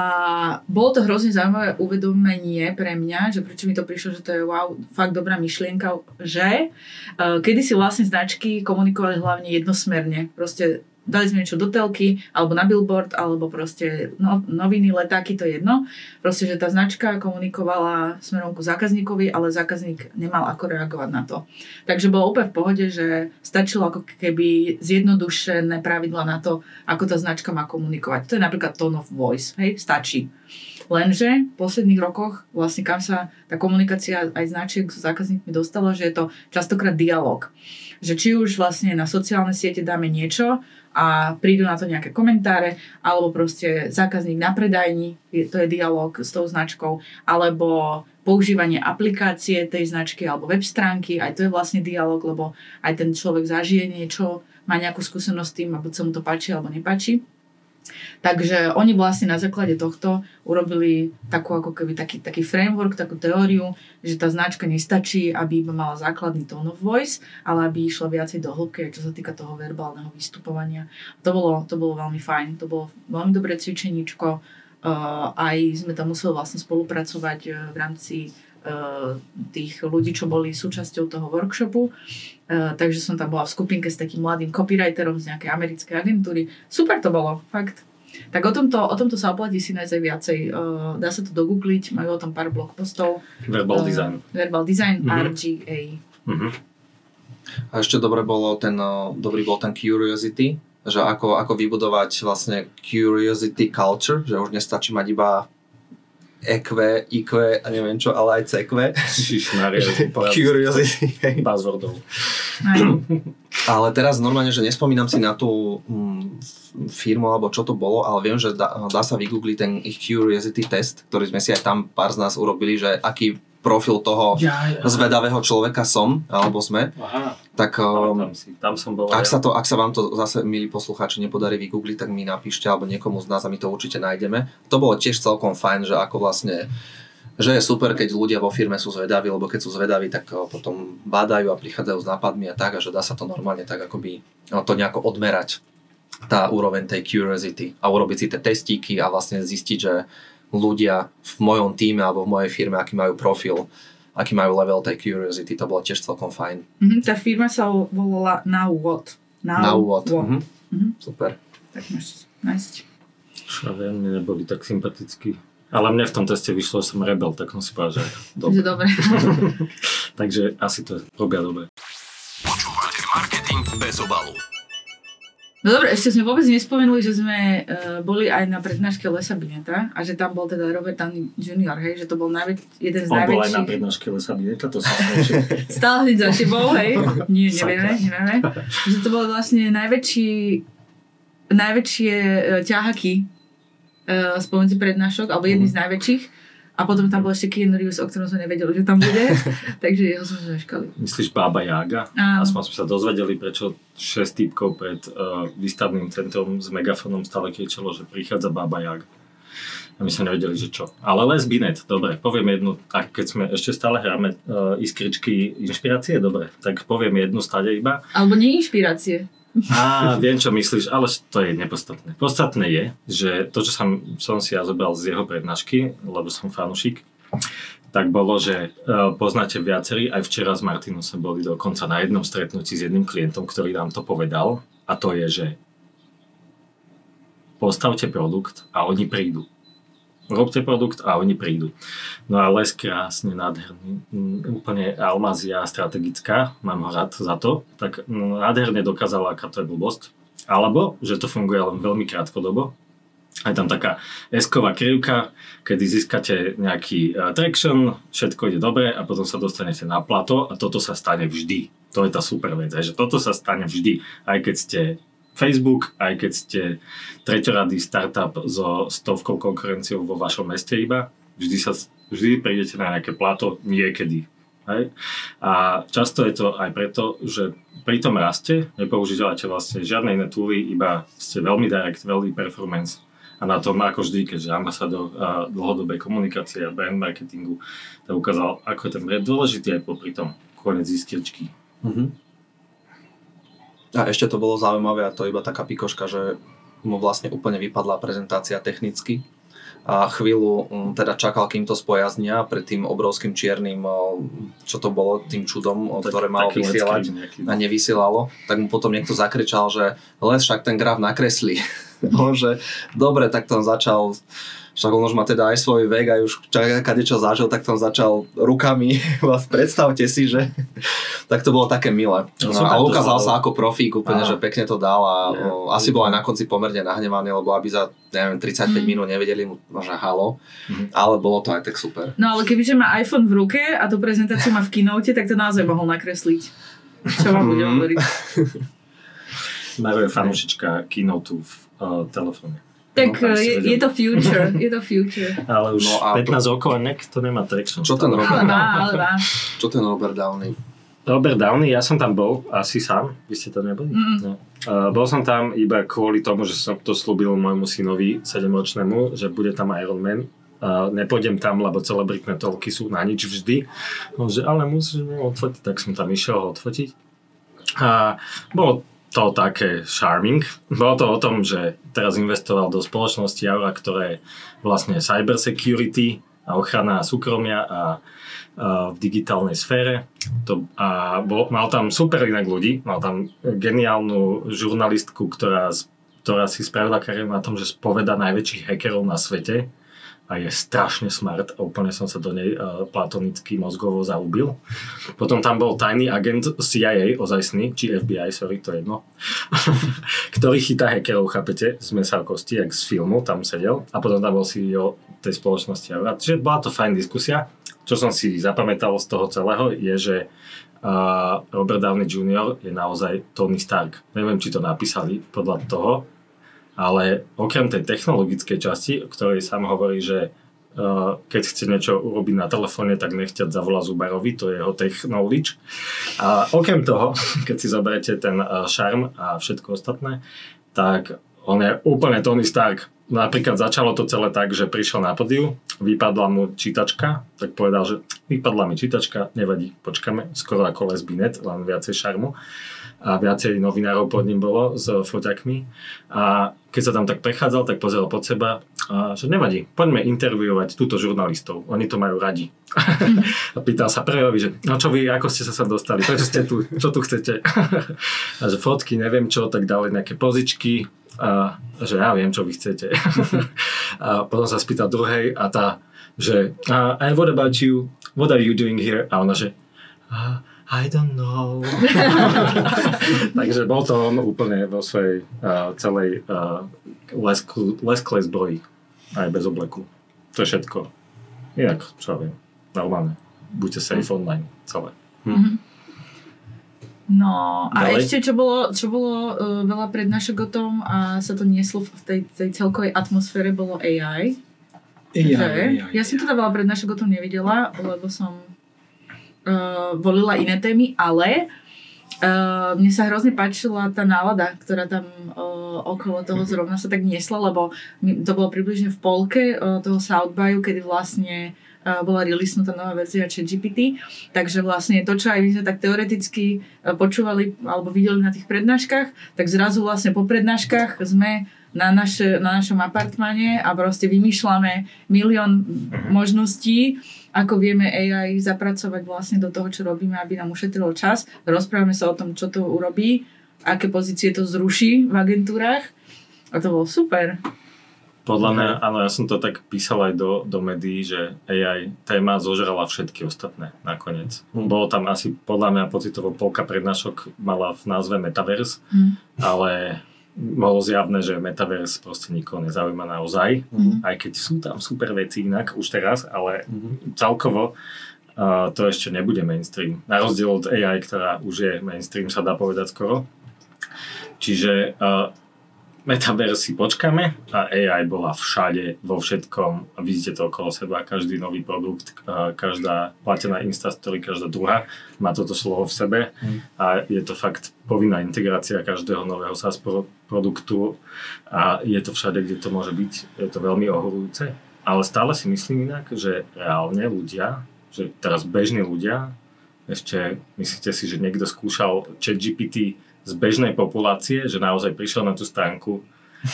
bolo to hrozne zaujímavé uvedomenie pre mňa, že prečo mi to prišlo, že to je wow, fakt dobrá myšlienka, že uh, kedy si vlastne značky komunikovali hlavne jednosmerne. Proste dali sme niečo do telky, alebo na billboard, alebo proste no, noviny, letáky, to je jedno. Proste, že tá značka komunikovala smerom ku zákazníkovi, ale zákazník nemal ako reagovať na to. Takže bolo úplne v pohode, že stačilo ako keby zjednodušené pravidla na to, ako tá značka má komunikovať. To je napríklad tone of voice, hej, stačí. Lenže v posledných rokoch vlastne kam sa tá komunikácia aj značiek s zákazníkmi dostala, že je to častokrát dialog. Že či už vlastne na sociálne siete dáme niečo a prídu na to nejaké komentáre, alebo proste zákazník na predajni, to je dialog s tou značkou, alebo používanie aplikácie tej značky alebo web stránky, aj to je vlastne dialog, lebo aj ten človek zažije niečo, má nejakú skúsenosť s tým, alebo sa mu to páči alebo nepáči. Takže oni vlastne na základe tohto urobili takú ako keby taký, taký framework, takú teóriu, že tá značka nestačí, aby iba mala základný tone of voice, ale aby išla viacej do hĺbky, čo sa týka toho verbálneho vystupovania. To bolo, to bolo veľmi fajn, to bolo veľmi dobré cvičeníčko, uh, aj sme tam museli vlastne spolupracovať uh, v rámci uh, tých ľudí, čo boli súčasťou toho workshopu. Uh, takže som tam bola v skupinke s takým mladým copywriterom z nejakej americkej agentúry. Super to bolo, fakt. Tak o tomto, o tomto sa oplatí si nájsť aj viacej. Uh, dá sa to dogoogliť, majú o tom pár blog postov. Verbal uh, design. Verbal design, mm-hmm. RGA. Mm-hmm. A ešte dobre bolo ten, dobrý bol ten curiosity, že ako, ako vybudovať vlastne curiosity culture, že už nestačí mať iba EQ, IQ a neviem čo, ale aj CQ. (laughs) Curiosity. Buzzwordov. (clears throat) ale teraz normálne, že nespomínam si na tú mm, firmu alebo čo to bolo, ale viem, že dá, dá sa vygoogliť ten Curiosity test, ktorý sme si aj tam pár z nás urobili, že aký profil toho ja, ja. zvedavého človeka som, alebo sme. Aha. Tak um, tam, si, tam som bol. Ak, ja. sa to, ak sa vám to zase, milí poslucháči, nepodarí vygoogliť, tak mi napíšte, alebo niekomu z nás a my to určite nájdeme. To bolo tiež celkom fajn, že ako vlastne že je super, keď ľudia vo firme sú zvedaví, lebo keď sú zvedaví, tak uh, potom bádajú a prichádzajú s nápadmi a tak, a že dá sa to normálne tak akoby uh, to nejako odmerať tá úroveň tej curiosity a urobiť si tie testíky a vlastne zistiť, že ľudia v mojom týme alebo v mojej firme, aký majú profil, aký majú level tej curiosity, to bolo tiež celkom fajn. Mm-hmm, tá firma sa volala Now What. Now, Now What. what. Mm-hmm. Mm-hmm. Super. Tak môžete nájsť. Čo viem, mi neboli tak sympatickí. Ale mne v tom teste vyšlo, že som rebel, tak som si povedal, že (laughs) dobre. dobre. (laughs) Takže asi to robia dobre. Počúvate marketing bez obalu. No dobre, ešte sme vôbec nespomenuli, že sme uh, boli aj na prednáške Lesa Bineta a že tam bol teda Robert Downey Jr., hej, že to bol najväč- jeden z On najväčších... bol aj na prednáške Lesa Bineta, to som (laughs) Stále hneď za tebou, hej? Nie, nevieme, nevieme. Že to bol vlastne najväčší, najväčšie uh, ťahaky uh, spomedzi prednášok, alebo jedný mm. z najväčších a potom tam bol ešte Keanu Reeves, o ktorom sme nevedeli, že tam bude. (laughs) takže jeho sme zaškali. Myslíš Baba Jaga? Áno. Aspoň sme sa dozvedeli, prečo 6 týpkov pred uh, výstavným centrom s megafónom stále kričalo, že prichádza Baba Jaga. A my sme nevedeli, že čo. Ale Les Binet, dobre, poviem jednu, tak keď sme ešte stále hráme uh, iskričky inšpirácie, dobre, tak poviem jednu stade iba. Alebo nie inšpirácie. Á, viem, čo myslíš, ale to je nepodstatné. Podstatné je, že to, čo som, som si ja zobral z jeho prednášky, lebo som fanušik, tak bolo, že uh, poznáte viacerí, aj včera s Martinom sme boli dokonca na jednom stretnutí s jedným klientom, ktorý nám to povedal, a to je, že postavte produkt a oni prídu robte produkt a oni prídu. No a les krásne, nádherný, úplne almázia strategická, mám ho rád za to, tak mm, nádherne dokázala, aká to je blbosť. Alebo, že to funguje len veľmi krátkodobo. Je tam taká esková krivka, kedy získate nejaký uh, traction, všetko ide dobre a potom sa dostanete na plato a toto sa stane vždy. To je tá super vec, že toto sa stane vždy. Aj keď ste Facebook, aj keď ste treťoradý startup so stovkou konkurenciou vo vašom meste iba, vždy, sa, vždy prídete na nejaké plato niekedy. Hej? A často je to aj preto, že pri tom raste nepoužívate vlastne žiadne iné tooly, iba ste veľmi direct, veľmi performance a na tom ako vždy, keďže ambasador dlhodobej komunikácie a brand marketingu to ukázal, ako je ten brand dôležitý aj popri tom konec iskierčky. Mhm. A ešte to bolo zaujímavé a to iba taká pikoška, že mu vlastne úplne vypadla prezentácia technicky. A chvíľu mm, teda čakal, kým to spojaznia pred tým obrovským čiernym, čo to bolo, tým čudom, tak, ktoré malo vysielať a nevysielalo, tak mu potom niekto zakričal, že les však ten graf nakreslí. (laughs) Že dobre, tak tam začal však on už má teda aj svoj vek a už kade čo zažil, tak tam začal rukami, (laughs) predstavte si, že (laughs) tak to bolo také milé. No, a ukázal sa ako profík úplne, Aha. že pekne to dal a yeah. asi bol aj na konci pomerne nahnevaný, lebo aby za neviem, 35 mm. minút nevedeli mu možno halo, mm. ale bolo to aj tak super. No ale kebyže má iPhone v ruke a tú prezentáciu má v keynote, tak to naozaj mohol nakresliť. Čo vám bude hovoriť? (laughs) Mario je fanúšička keynote v uh, telefóne. Tak no, je, je to future, (laughs) je to future. Ale už no a 15 rokov a nek to nemá traction. Čo ten Robert ale má, ale má. Čo ten Robert Downey? Robert Downey, ja som tam bol asi sám, vy ste tam neboli? Mm. No. Uh, bol som tam iba kvôli tomu, že som to slúbil môjmu synovi 7-ročnému, že bude tam Iron Man. Uh, nepôjdem tam, lebo celebritné tolky sú na nič vždy. No, že ale musíš odfotiť, tak som tam išiel ho odfotiť. A bolo to také charming. Bolo to o tom, že teraz investoval do spoločnosti Aura, ktoré vlastne cyber security a ochrana súkromia a, a v digitálnej sfére. To, a bol, mal tam super inak ľudí, mal tam geniálnu žurnalistku, ktorá, ktorá si spravila kariéru na tom, že spoveda najväčších hackerov na svete a je strašne smart a úplne som sa do nej uh, platonicky mozgovo zaubil. Potom tam bol tajný agent CIA ozajstný, či FBI, sorry, to je jedno, (laughs) ktorý chytá hackerov, chápete, z mesa kosti, jak z filmu, tam sedel a potom tam bol CEO tej spoločnosti. Čiže bola to fajn diskusia. Čo som si zapamätal z toho celého je, že uh, Robert Downey Jr. je naozaj Tony Stark. Neviem, či to napísali podľa toho, ale okrem tej technologickej časti, o ktorej sám hovorí, že uh, keď chce niečo urobiť na telefóne, tak nechťať zavolá Zubarovi, to je jeho tech. A okrem toho, (laughs) keď si zoberete ten uh, šarm a všetko ostatné, tak on je úplne Tony Stark. Napríklad začalo to celé tak, že prišiel na podiu, vypadla mu čítačka, tak povedal, že vypadla mi čítačka, nevadí, počkame, skoro ako lesbinet, len viacej šarmu a viacej novinárov pod ním bolo s foťakmi a keď sa tam tak prechádzal, tak pozeral pod seba a že nevadí, poďme interviovať túto žurnalistov, oni to majú radi. (laughs) a pýtal sa Prejovi, že no čo vy, ako ste sa sem dostali, prečo ste tu, čo tu chcete? (laughs) a že fotky, neviem čo, tak dali nejaké pozičky a že ja viem, čo vy chcete. (laughs) a potom sa spýtal druhej a tá, že uh, and what about you? What are you doing here? A ona, že uh, I don't know. (laughs) Takže bol to on úplne vo svojej uh, celej uh, lesklej zbroji. Aj bez obleku. To je všetko. Inak, čo ja viem, normálne. Buďte safe online, celé. Hm. Mm-hmm. No a Ďalej? ešte čo bolo, čo bolo uh, veľa prednášok o tom a sa to nieslo v tej, tej celkovej atmosfére bolo AI. AI, že? AI ja som teda veľa prednášok o tom nevidela, lebo som uh, volila iné témy, ale uh, mne sa hrozne páčila tá nálada, ktorá tam uh, okolo toho mhm. zrovna sa tak niesla, lebo to bolo približne v polke uh, toho South Byu, kedy vlastne uh, bola releasenutá nová verzia ChatGPT, takže vlastne to, čo aj my sme tak teoreticky uh, počúvali alebo videli na tých prednáškach, tak zrazu vlastne po prednáškach sme na, naše, na našom apartmane a proste vymýšľame milión mhm. možností, ako vieme AI zapracovať vlastne do toho, čo robíme, aby nám ušetrilo čas. Rozprávame sa o tom, čo to urobí, aké pozície to zruší v agentúrach a to bolo super. Podľa mňa, áno, ja som to tak písal aj do, do médií, že AI téma zožrala všetky ostatné nakoniec. Mm. Bolo tam asi, podľa mňa, pocitovo polka prednášok mala v názve Metaverse, mm. ale bolo zjavné, že Metaverse proste nikoho nezaujíma naozaj, mm-hmm. aj keď sú tam super veci inak už teraz, ale mm-hmm. celkovo uh, to ešte nebude mainstream. Na rozdiel od AI, ktorá už je mainstream, sa dá povedať skoro. Čiže uh, metaverse si počkáme a AI bola všade, vo všetkom. Vidíte to okolo seba, každý nový produkt, každá platená Instastory, každá druhá má toto slovo v sebe. Mm. a je to fakt povinná integrácia každého nového SaaS pro- produktu. A je to všade, kde to môže byť, je to veľmi ohorujúce. Ale stále si myslím inak, že reálne ľudia, že teraz bežní ľudia, ešte myslíte si, že niekto skúšal chat GPT z bežnej populácie, že naozaj prišiel na tú stránku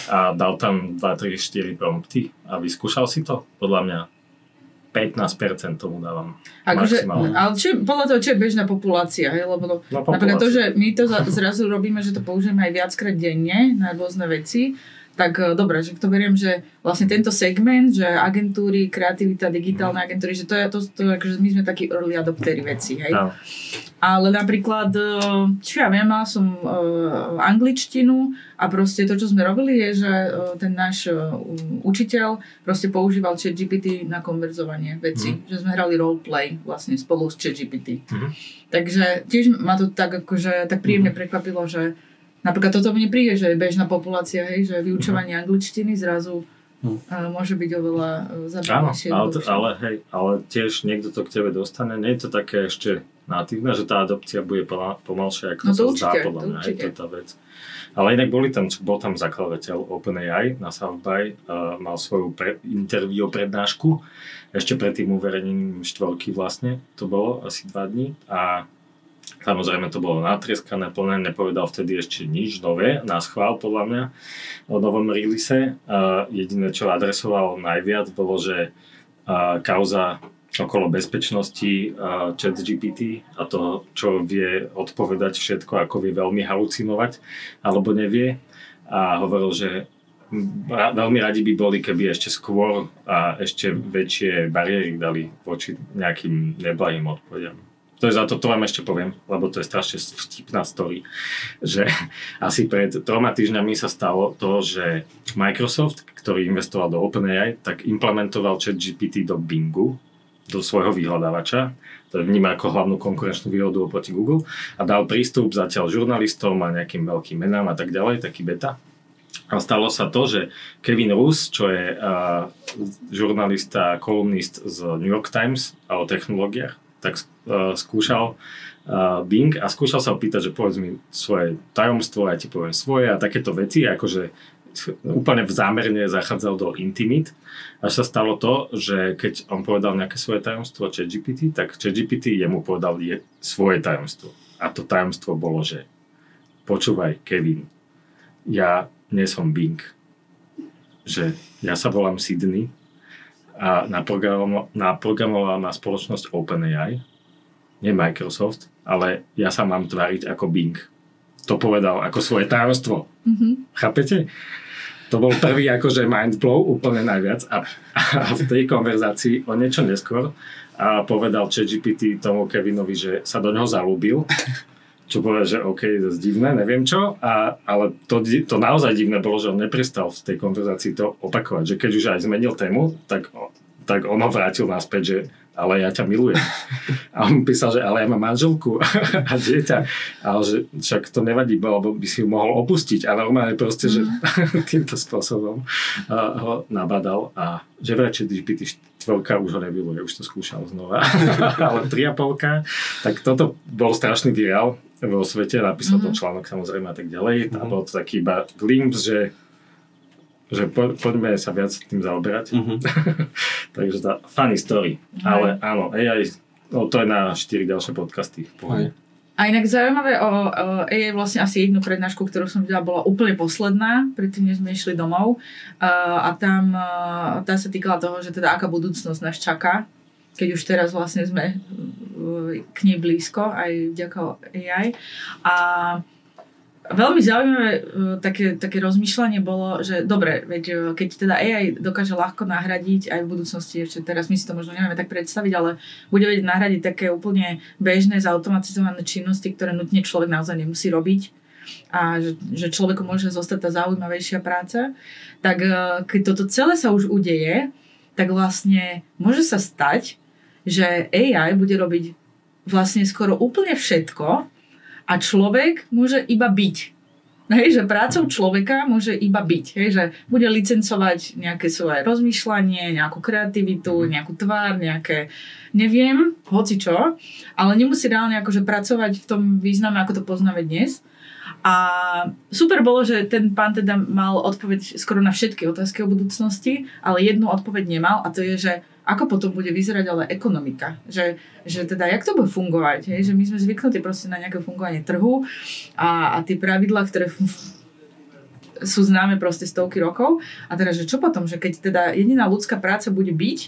a dal tam 2, 3, 4 prompty a vyskúšal si to? Podľa mňa 15% tomu dávam. Akože, ale čo, podľa toho, čo je bežná populácia, hej, lebo to, No, napríklad to, populácia. že my to zrazu robíme, že to použijeme aj viackrát denne na rôzne veci, tak e, dobre, že to beriem, že vlastne tento segment, že agentúry, kreativita, digitálne Mhm. agentúry, že to je to, to akože my sme takí early adoptery veci, hej. Áno. Ale napríklad, eh, čo ja viem, mal som uh, angličtinu a proste to, čo sme robili, je, že uh, ten náš uh, učiteľ proste používal chat GPT na konverzovanie veci. Mm. Že sme hrali roleplay vlastne spolu s chat GPT. Mhm. Takže tiež ma to tak akože tak príjemne prekvapilo, že napríklad toto mne príde, že je bežná populácia, hej, že vyučovanie angličtiny zrazu Mhm. uh, môže byť oveľa uh, Áno, zabavnejšie. ale, to, ale hej, ale tiež niekto to k tebe dostane. Nie je to také ešte natívne, že tá adopcia bude poma- pomalšia, ako No to sa zdá, podľa mňa. Určite. to je tá vec. Ale inak boli tam, bol tam zakladateľ OpenAI na South by, uh, mal svoju pre, interview prednášku, ešte pred tým uverejnením štvorky vlastne, to bolo asi dva dní a Samozrejme to bolo natrieskané, plné, nepovedal vtedy ešte nič nové, na schvál podľa mňa o novom release. Jediné, čo adresoval najviac, bolo, že uh, kauza okolo bezpečnosti chat GPT a to, čo vie odpovedať všetko, ako vie veľmi halucinovať alebo nevie. A hovoril, že veľmi radi by boli, keby ešte skôr a ešte väčšie bariéry dali voči nejakým neblahým odpovediam. To je za to, to vám ešte poviem, lebo to je strašne vtipná story, že (laughs) asi pred troma týždňami sa stalo to, že Microsoft, ktorý investoval do OpenAI, tak implementoval chat GPT do Bingu, do svojho vyhľadávača, to vníma ako hlavnú konkurenčnú výhodu oproti Google a dal prístup zatiaľ žurnalistom a nejakým veľkým menám a tak ďalej, taký beta. A stalo sa to, že Kevin Roos, čo je uh, žurnalista, kolumnist z New York Times a o technológiách, tak uh, skúšal uh, Bing a skúšal sa opýtať, že povedz mi svoje tajomstvo, ja ti poviem svoje a takéto veci, akože úplne v zámerne zachádzal do intimít. Až sa stalo to, že keď on povedal nejaké svoje tajomstvo ChatGPT, tak ChatGPT jemu povedal je svoje tajomstvo. A to tajomstvo bolo, že počúvaj Kevin, ja nie som Bing. Že ja sa volám Sydney a naprogramo- naprogramovala ma spoločnosť OpenAI, nie Microsoft, ale ja sa mám tváriť ako Bing. To povedal ako svoje tajomstvo. Mhm. Chápete? To bol prvý akože mind blow úplne najviac a, a v tej konverzácii o niečo neskôr a povedal ChatGPT tomu Kevinovi, že sa do neho zalúbil čo povedal, že OK, to je divné, neviem čo, a, ale to, to naozaj divné bolo, že on neprestal v tej konverzácii to opakovať, že keď už aj zmenil tému, tak, tak on ho vrátil naspäť, že ale ja ťa milujem. (laughs) A on písal, že ale ja mám manželku (laughs) a dieťa, ale že však to nevadí, lebo by si ju mohol opustiť. A normálne proste, že (laughs) týmto spôsobom ho nabadal. A že vraj GPT štvorka už ho nebilo, ja už to skúšal znova, ale 3,5, tak toto bol strašný virál vo svete, napísal mm-hmm. to článok samozrejme a tak ďalej. A bol to taký iba glimpse, že že po, poďme sa viac tým zaoberať. Mhm. (laughs) Takže tá funny story. Ale áno, AI, no, to je na 4 ďalšie podcasty. A inak zaujímavé o, o AI vlastne asi jednu prednášku, ktorú som videla, bola úplne posledná, predtým než sme išli domov. Uh, a tam uh, tá sa týkala toho, že teda aká budúcnosť nás čaká, keď už teraz vlastne sme uh, k nej blízko, aj vďaka AI. A veľmi zaujímavé uh, také, také rozmýšľanie bolo, že dobre, veď uh, keď teda AI dokáže ľahko nahradiť aj v budúcnosti, ešte teraz my si to možno nevieme tak predstaviť, ale bude vedieť nahradiť také úplne bežné zautomatizované činnosti, ktoré nutne človek naozaj nemusí robiť a že, že človeku môže zostať tá zaujímavejšia práca, tak uh, keď toto celé sa už udeje, tak vlastne môže sa stať, že AI bude robiť vlastne skoro úplne všetko a človek môže iba byť. Hej, že prácou človeka môže iba byť, hej, že bude licencovať nejaké svoje rozmýšľanie, nejakú kreativitu, nejakú tvár, nejaké, neviem, hoci čo, ale nemusí reálne akože pracovať v tom význame, ako to poznáme dnes. A super bolo, že ten pán teda mal odpoveď skoro na všetky otázky o budúcnosti, ale jednu odpoveď nemal a to je, že ako potom bude vyzerať ale ekonomika. Že, že teda, jak to bude fungovať. Hej? Že my sme zvyknutí proste na nejaké fungovanie trhu a, a tie pravidlá, ktoré sú známe proste stovky rokov. A teda, že čo potom? Že keď teda jediná ľudská práca bude byť,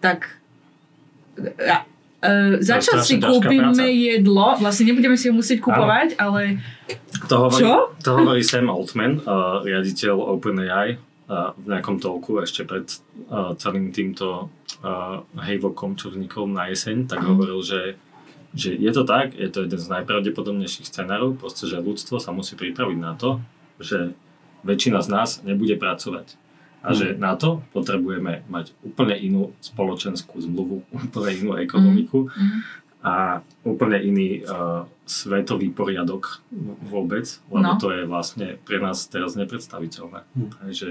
tak a, e, za čo strašne si kúpime práca. jedlo? Vlastne nebudeme si ho musieť kupovať, ale To hovorí, Čo? to hovorí Sam Altman, uh, riaditeľ OpenAI, v nejakom talku ešte pred celým týmto hejvokom, čo vznikol na jeseň, tak hovoril, že, že je to tak, je to jeden z najpravdepodobnejších scenárov, proste, že ľudstvo sa musí pripraviť na to, že väčšina z nás nebude pracovať. A že na to potrebujeme mať úplne inú spoločenskú zmluvu, (laughs) úplne inú ekonomiku Mhm. a úplne iný uh, svetový poriadok vôbec, lebo No. to je vlastne pre nás teraz nepredstaviteľné. Hm. Takže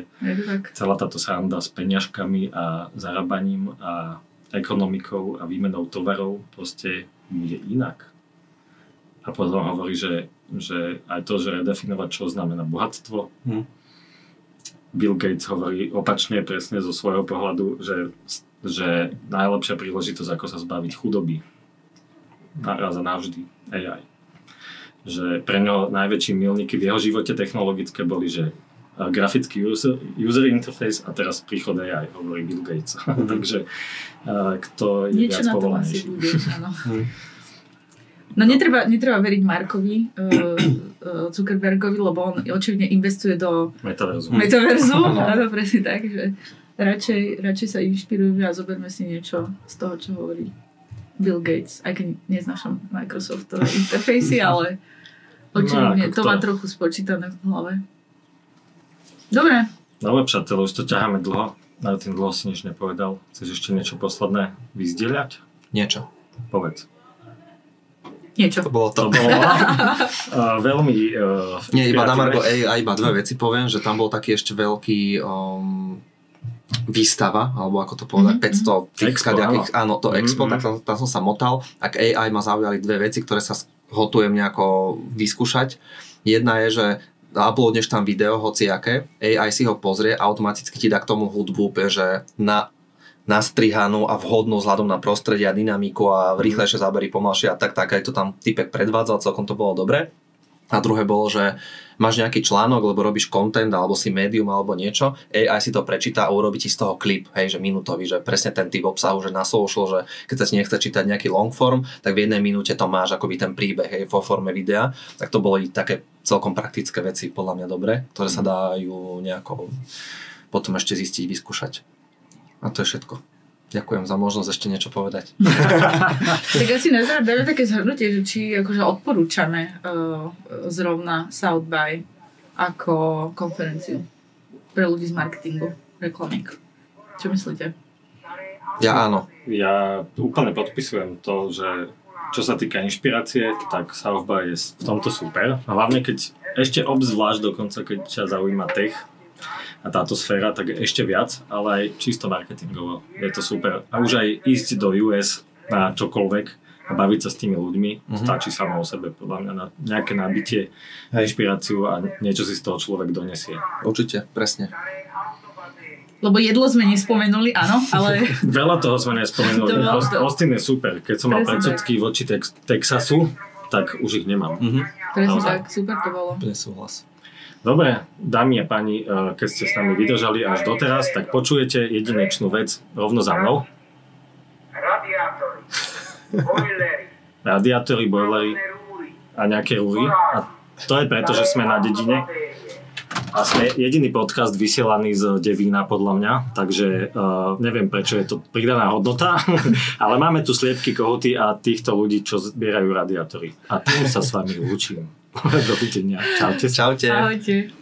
celá táto sranda s peňažkami a zarábaním a ekonomikou a výmenou tovarov proste bude inak. A potom hovorí, že, že aj to, že redefinovať, čo znamená bohatstvo. Hm. Bill Gates hovorí opačne presne zo svojho pohľadu, že, že najlepšia príležitosť, ako sa zbaviť chudoby naraz a navždy AI. Že pre ňo najväčší milníky v jeho živote technologické boli, že a grafický user, user interface a teraz príchod AI, hovorí Bill Gates. (laughs) Takže a, kto je Niečo viac na tom asi povolanejší. bude, áno. (laughs) Hm. No netreba, netreba veriť Markovi uh, uh, Zuckerbergovi, lebo on očividne investuje do Metaverzu. metaverzu. Áno. (laughs) Áno, presne tak, že radšej, radšej sa inšpirujeme a zoberme si niečo z toho, čo hovorí Bill Gates. Aj keď neznášam Microsoftové interfejsy, ale očividne ako to kto? má trochu spočítané v hlave. Dobre, Dobre, přátelé, už to ťaháme dlho. Na tým dlho si nič nepovedal. Chceš ešte niečo posledné vyzdieľať? Niečo. Povedz. niečo. To bolo To to. bolo uh, (laughs) veľmi... Uh, Nie, iba na Margo. AI iba dve veci poviem, že tam bol taký ešte veľký um, výstava, alebo ako to povedať, Mhm, 500 tých Expo, kadejakých, áno, to Mhm, Expo, mhm. tak tam, tam som sa motal. Ak AI ma zaujali dve veci, ktoré sa s- hotujem nejako vyskúšať. Jedna je, že uploadneš tam video, hociaké, AI si ho pozrie, automaticky ti dá k tomu hudbu, že na nastrihanú a vhodnú vzhľadom na prostredie a dynamiku a rýchlejšie zábery, pomalšie a tak, tak aj to tam typek predvádzal, celkom to bolo dobre. A druhé bolo, že máš nejaký článok, lebo robíš content alebo si médium alebo niečo, AI si to prečíta a urobí ti z toho klip, hej, že minútový, že presne ten typ obsahu, že na social, že keď sa ti nechce čítať nejaký long form, tak v jednej minúte to máš akoby ten príbeh, hej, vo forme videa, tak to boli také celkom praktické veci, podľa mňa dobré, ktoré sa dajú nejako potom ešte zistiť, vyskúšať. A to je všetko. Ďakujem za možnosť ešte niečo povedať. (laughs) Tak asi na záver dáme také zhrnutie, že či akože odporúčame uh, zrovna South by ako konferenciu pre ľudí z marketingu, reklamík. Čo myslíte? Ja áno. Ja úplne podpisujem to, že čo sa týka inšpirácie, tak South by je v tomto super. A hlavne keď ešte obzvlášť dokonca, keď ťa zaujíma tech a táto sféra, tak ešte viac, ale aj čisto marketingovo. Je to super. A už aj ísť do US na čokoľvek a baviť sa s tými ľuďmi, Mhm. stačí samo o sebe, podľa mňa, na nejaké nabitie, inšpiráciu a niečo si z toho človek donesie. Určite, presne. Lebo jedlo sme nespomenuli, áno, ale (laughs) (laughs) Veľa toho sme nespomenuli. To Aust-. Austin je super. Keď som mal predsudky voči Tex- Texasu, tak už ich nemám. Mhm. presne tak, super to bolo. Úplne súhlas. Dobre, dámy a páni, eh, keď ste s nami vydržali až doteraz, tak počujete jedinečnú vec rovno za mnou. radiátory, bojlery, (laughs) Radiátory, a nejaké rúry. A to je preto, že sme na dedine a sme jediný podcast vysielaný z Devína podľa mňa, takže uh, neviem prečo je to pridaná hodnota, (laughs) ale máme tu sliepky, kohuty a týchto ľudí, čo zbierajú radiátory. A tým sa s vami lúčim. Dovidenia. Čaute. Čaute. Ahojte.